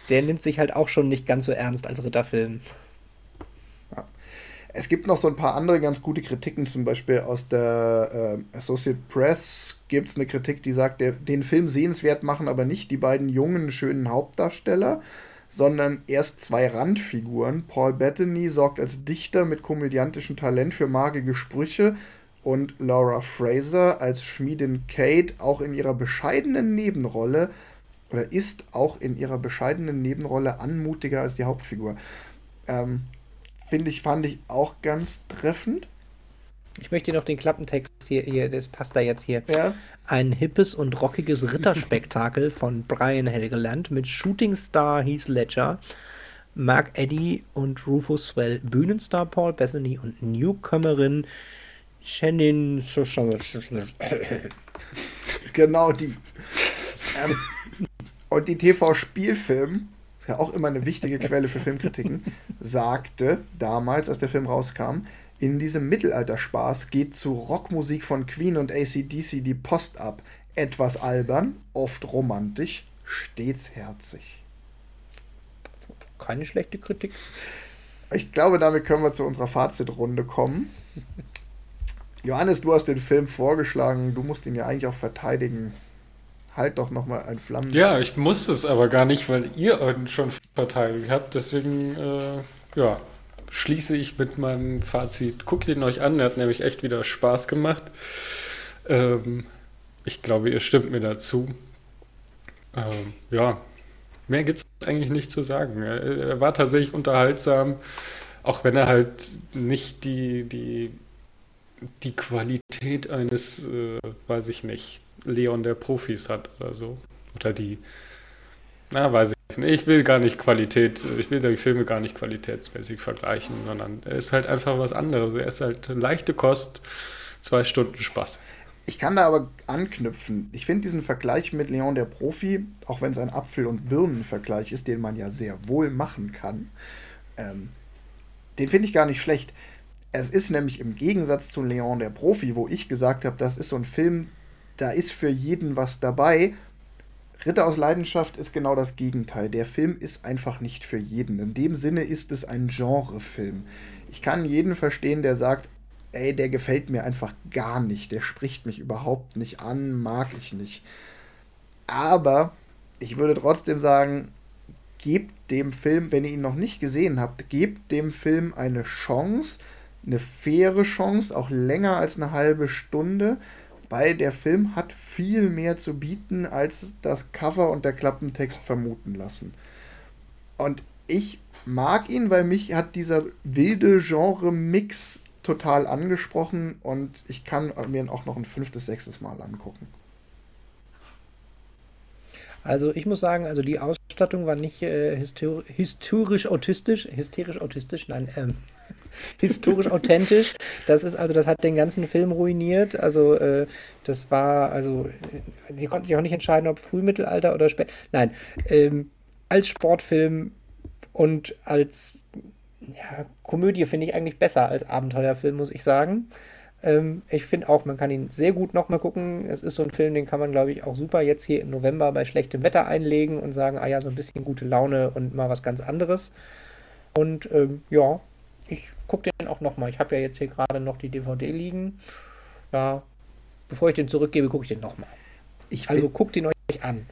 der nimmt sich halt auch schon nicht ganz so ernst als Ritterfilm. Es gibt noch so ein paar andere ganz gute Kritiken, zum Beispiel aus der äh, Associate Press gibt es eine Kritik, die sagt, der, den Film sehenswert machen aber nicht die beiden jungen, schönen Hauptdarsteller, sondern erst zwei Randfiguren. Paul Bettany sorgt als Dichter mit komödiantischem Talent für magige Sprüche und Laura Fraser als Schmiedin Kate auch in ihrer bescheidenen Nebenrolle oder ist auch in ihrer bescheidenen Nebenrolle anmutiger als die Hauptfigur. Ähm, Finde ich, fand ich auch ganz treffend. Ich möchte noch den Klappentext hier, hier, das passt da jetzt hier. Ja. Ein hippes und rockiges Ritterspektakel von Brian Helgeland mit Shootingstar Heath Ledger, Mark Eddy und Rufus Swell, Bühnenstar Paul Bethany und Newcomerin Shannon. Genau die. Ähm, und die TV-Spielfilm, auch immer eine wichtige Quelle für Filmkritiken, sagte damals, als der Film rauskam, in diesem Mittelalterspaß geht zu Rockmusik von Queen und ACDC die Post ab. Etwas albern, oft romantisch, stets herzig. Keine schlechte Kritik. Ich glaube, damit können wir zu unserer Fazitrunde kommen. Johannes, du hast den Film vorgeschlagen, du musst ihn ja eigentlich auch verteidigen. Halt doch nochmal ein Flammen. Ja, ich musste es aber gar nicht, weil ihr ihn schon verteidigt habt. Deswegen, äh, ja, schließe ich mit meinem Fazit. Guckt ihn euch an, der hat nämlich echt wieder Spaß gemacht. Ähm, ich glaube, ihr stimmt mir dazu. Ähm, ja, mehr gibt es eigentlich nicht zu sagen. Er, er war tatsächlich unterhaltsam, auch wenn er halt nicht die, die, die Qualität eines, äh, weiß ich nicht, Leon der Profis hat oder so. Oder die, na, weiß ich nicht. Ich will gar nicht Qualität, ich will die Filme gar nicht qualitätsmäßig vergleichen, sondern er ist halt einfach was anderes. Er ist halt leichte Kost, zwei Stunden Spaß. Ich kann da aber anknüpfen. Ich finde diesen Vergleich mit Leon der Profi, auch wenn es ein Apfel- und Birnenvergleich ist, den man ja sehr wohl machen kann, ähm, den finde ich gar nicht schlecht. Es ist nämlich im Gegensatz zu Leon der Profi, wo ich gesagt habe, das ist so ein Film, da ist für jeden was dabei. Ritter aus Leidenschaft ist genau das Gegenteil. Der Film ist einfach nicht für jeden. In dem Sinne ist es ein Genrefilm. Ich kann jeden verstehen, der sagt, ey, der gefällt mir einfach gar nicht. Der spricht mich überhaupt nicht an, mag ich nicht. Aber ich würde trotzdem sagen, gebt dem Film, wenn ihr ihn noch nicht gesehen habt, gebt dem Film eine Chance, eine faire Chance, auch länger als eine halbe Stunde, weil der Film hat viel mehr zu bieten, als das Cover und der Klappentext vermuten lassen. Und ich mag ihn, weil mich hat dieser wilde Genre-Mix total angesprochen und ich kann mir ihn auch noch ein fünftes, sechstes Mal angucken. Also ich muss sagen, also die Ausstattung war nicht äh, histori historisch autistisch, hysterisch autistisch, nein, ähm, historisch authentisch. Das ist also, das hat den ganzen Film ruiniert. Also äh, das war, also äh, sie konnten sich auch nicht entscheiden, ob Frühmittelalter oder spät. Nein, ähm, als Sportfilm und als ja, Komödie finde ich eigentlich besser als Abenteuerfilm, muss ich sagen. Ähm, ich finde auch, man kann ihn sehr gut nochmal gucken. Es ist so ein Film, den kann man, glaube ich, auch super jetzt hier im November bei schlechtem Wetter einlegen und sagen, ah ja, so ein bisschen gute Laune und mal was ganz anderes. Und ähm, ja, ich gucke den auch nochmal. Ich habe ja jetzt hier gerade noch die DVD liegen. Ja, bevor ich den zurückgebe, gucke ich den nochmal. Also guckt ihn euch an.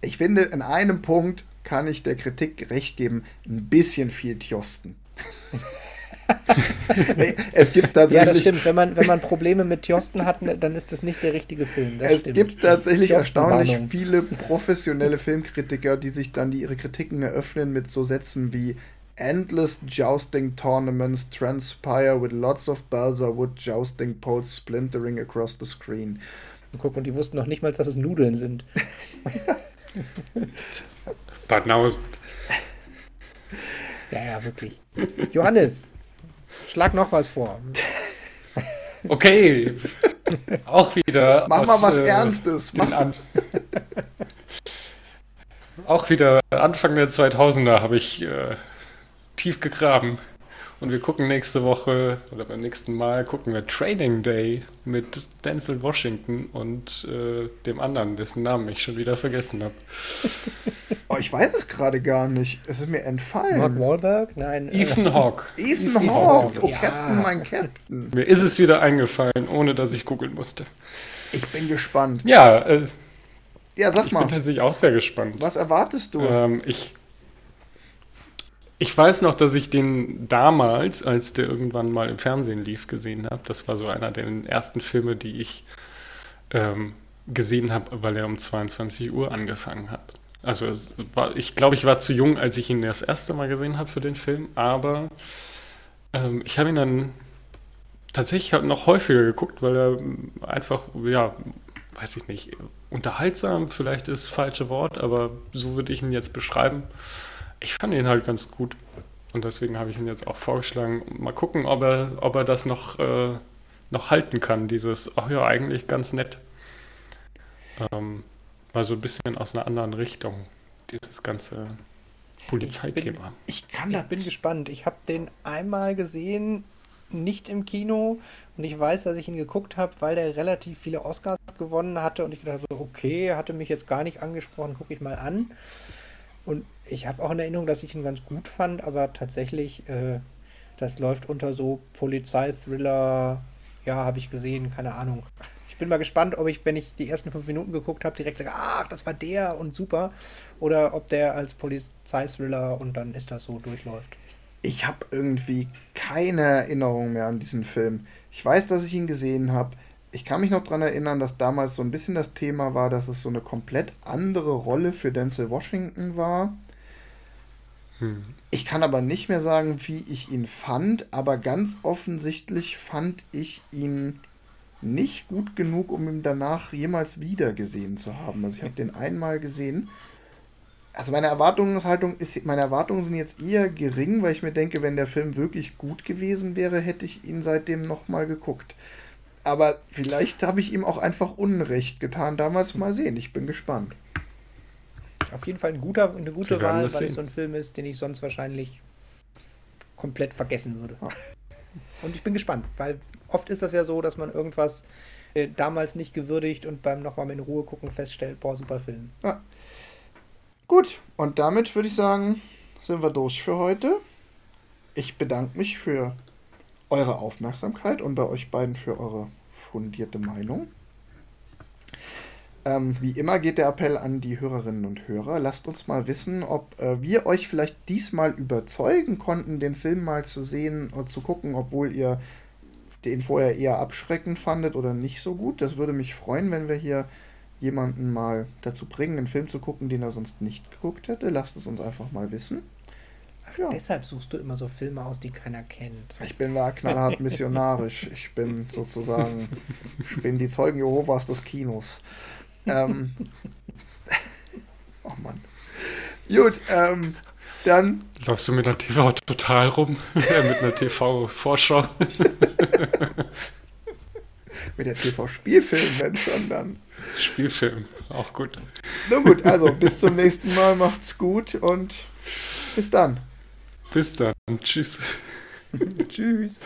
Ich finde, in einem Punkt kann ich der Kritik recht geben, ein bisschen viel Tjosten. es gibt tatsächlich. Ja, das stimmt. Wenn man, wenn man Probleme mit Tjosten hat, ne, dann ist das nicht der richtige Film. Das es stimmt. gibt tatsächlich erstaunlich viele professionelle Filmkritiker, die sich dann die ihre Kritiken eröffnen mit so Sätzen wie Endless jousting tournaments transpire with lots of wood jousting poles splintering across the screen. Und guck, und die wussten noch nicht mal, dass es Nudeln sind. Badnaust. Ja, ja, wirklich. Johannes, schlag noch was vor. Okay. Auch wieder. Mach aus, mal was äh, Ernstes. Mach. auch wieder Anfang der 2000er habe ich äh, tief gegraben. Und wir gucken nächste Woche oder beim nächsten Mal gucken wir Training Day mit Denzel Washington und äh, dem anderen, dessen Namen ich schon wieder vergessen habe. Oh, ich weiß es gerade gar nicht. Es ist mir entfallen. Mark Wahlberg? Nein. Äh, Ethan Hawke. Ethan, Ethan Hawke. Oh, ja. Captain, mein Captain. Mir ist es wieder eingefallen, ohne dass ich googeln musste. Ich bin gespannt. Ja, äh, ja, sag ich mal. Ich bin tatsächlich auch sehr gespannt. Was erwartest du? Ähm, ich ich weiß noch, dass ich den damals, als der irgendwann mal im Fernsehen lief, gesehen habe. Das war so einer der ersten Filme, die ich ähm, gesehen habe, weil er um 22 Uhr angefangen hat. Also war, ich glaube, ich war zu jung, als ich ihn das erste Mal gesehen habe für den Film, aber ähm, ich habe ihn dann tatsächlich noch häufiger geguckt, weil er einfach, ja, weiß ich nicht, unterhaltsam vielleicht ist das falsche Wort, aber so würde ich ihn jetzt beschreiben ich fand ihn halt ganz gut. Und deswegen habe ich ihn jetzt auch vorgeschlagen. Mal gucken, ob er, ob er das noch, äh, noch halten kann, dieses, ach ja, eigentlich ganz nett. Ähm, mal so ein bisschen aus einer anderen Richtung, dieses ganze Polizeithema. Ich, bin, ich, ich bin gespannt. Ich habe den einmal gesehen, nicht im Kino. Und ich weiß, dass ich ihn geguckt habe, weil der relativ viele Oscars gewonnen hatte. Und ich dachte so, okay, hatte mich jetzt gar nicht angesprochen, gucke ich mal an. Und ich habe auch in Erinnerung, dass ich ihn ganz gut fand, aber tatsächlich, äh, das läuft unter so Polizeithriller, ja, habe ich gesehen, keine Ahnung. Ich bin mal gespannt, ob ich, wenn ich die ersten fünf Minuten geguckt habe, direkt sage, ach, das war der und super. Oder ob der als Polizeithriller und dann ist das so durchläuft. Ich habe irgendwie keine Erinnerung mehr an diesen Film. Ich weiß, dass ich ihn gesehen habe ich kann mich noch daran erinnern, dass damals so ein bisschen das Thema war, dass es so eine komplett andere Rolle für Denzel Washington war. Hm. Ich kann aber nicht mehr sagen, wie ich ihn fand, aber ganz offensichtlich fand ich ihn nicht gut genug, um ihn danach jemals wieder gesehen zu haben. Also ich habe den einmal gesehen. Also meine Erwartungshaltung ist, meine Erwartungen sind jetzt eher gering, weil ich mir denke, wenn der Film wirklich gut gewesen wäre, hätte ich ihn seitdem nochmal geguckt. Aber vielleicht habe ich ihm auch einfach Unrecht getan damals. Mal sehen, ich bin gespannt. Auf jeden Fall ein guter, eine gute Wahl, weil es so ein Film ist, den ich sonst wahrscheinlich komplett vergessen würde. Und ich bin gespannt, weil oft ist das ja so, dass man irgendwas äh, damals nicht gewürdigt und beim nochmal in Ruhe gucken feststellt, boah, super Film. Ja. Gut, und damit würde ich sagen, sind wir durch für heute. Ich bedanke mich für eure Aufmerksamkeit und bei euch beiden für eure fundierte Meinung. Ähm, wie immer geht der Appell an die Hörerinnen und Hörer. Lasst uns mal wissen, ob äh, wir euch vielleicht diesmal überzeugen konnten, den Film mal zu sehen und zu gucken, obwohl ihr den vorher eher abschreckend fandet oder nicht so gut. Das würde mich freuen, wenn wir hier jemanden mal dazu bringen, einen Film zu gucken, den er sonst nicht geguckt hätte. Lasst es uns einfach mal wissen. Ach, ja. Deshalb suchst du immer so Filme aus, die keiner kennt. Ich bin da knallhart missionarisch. Ich bin sozusagen, ich bin die Zeugen Jehovas des Kinos. Ähm, oh Mann. Gut, ähm, dann. Läufst du mit einer TV total rum? mit einer TV-Vorschau? mit der TV-Spielfilm, wenn schon dann. Spielfilm, auch gut. Na gut, also bis zum nächsten Mal, macht's gut und bis dann. Bis dann, tschüss. tschüss.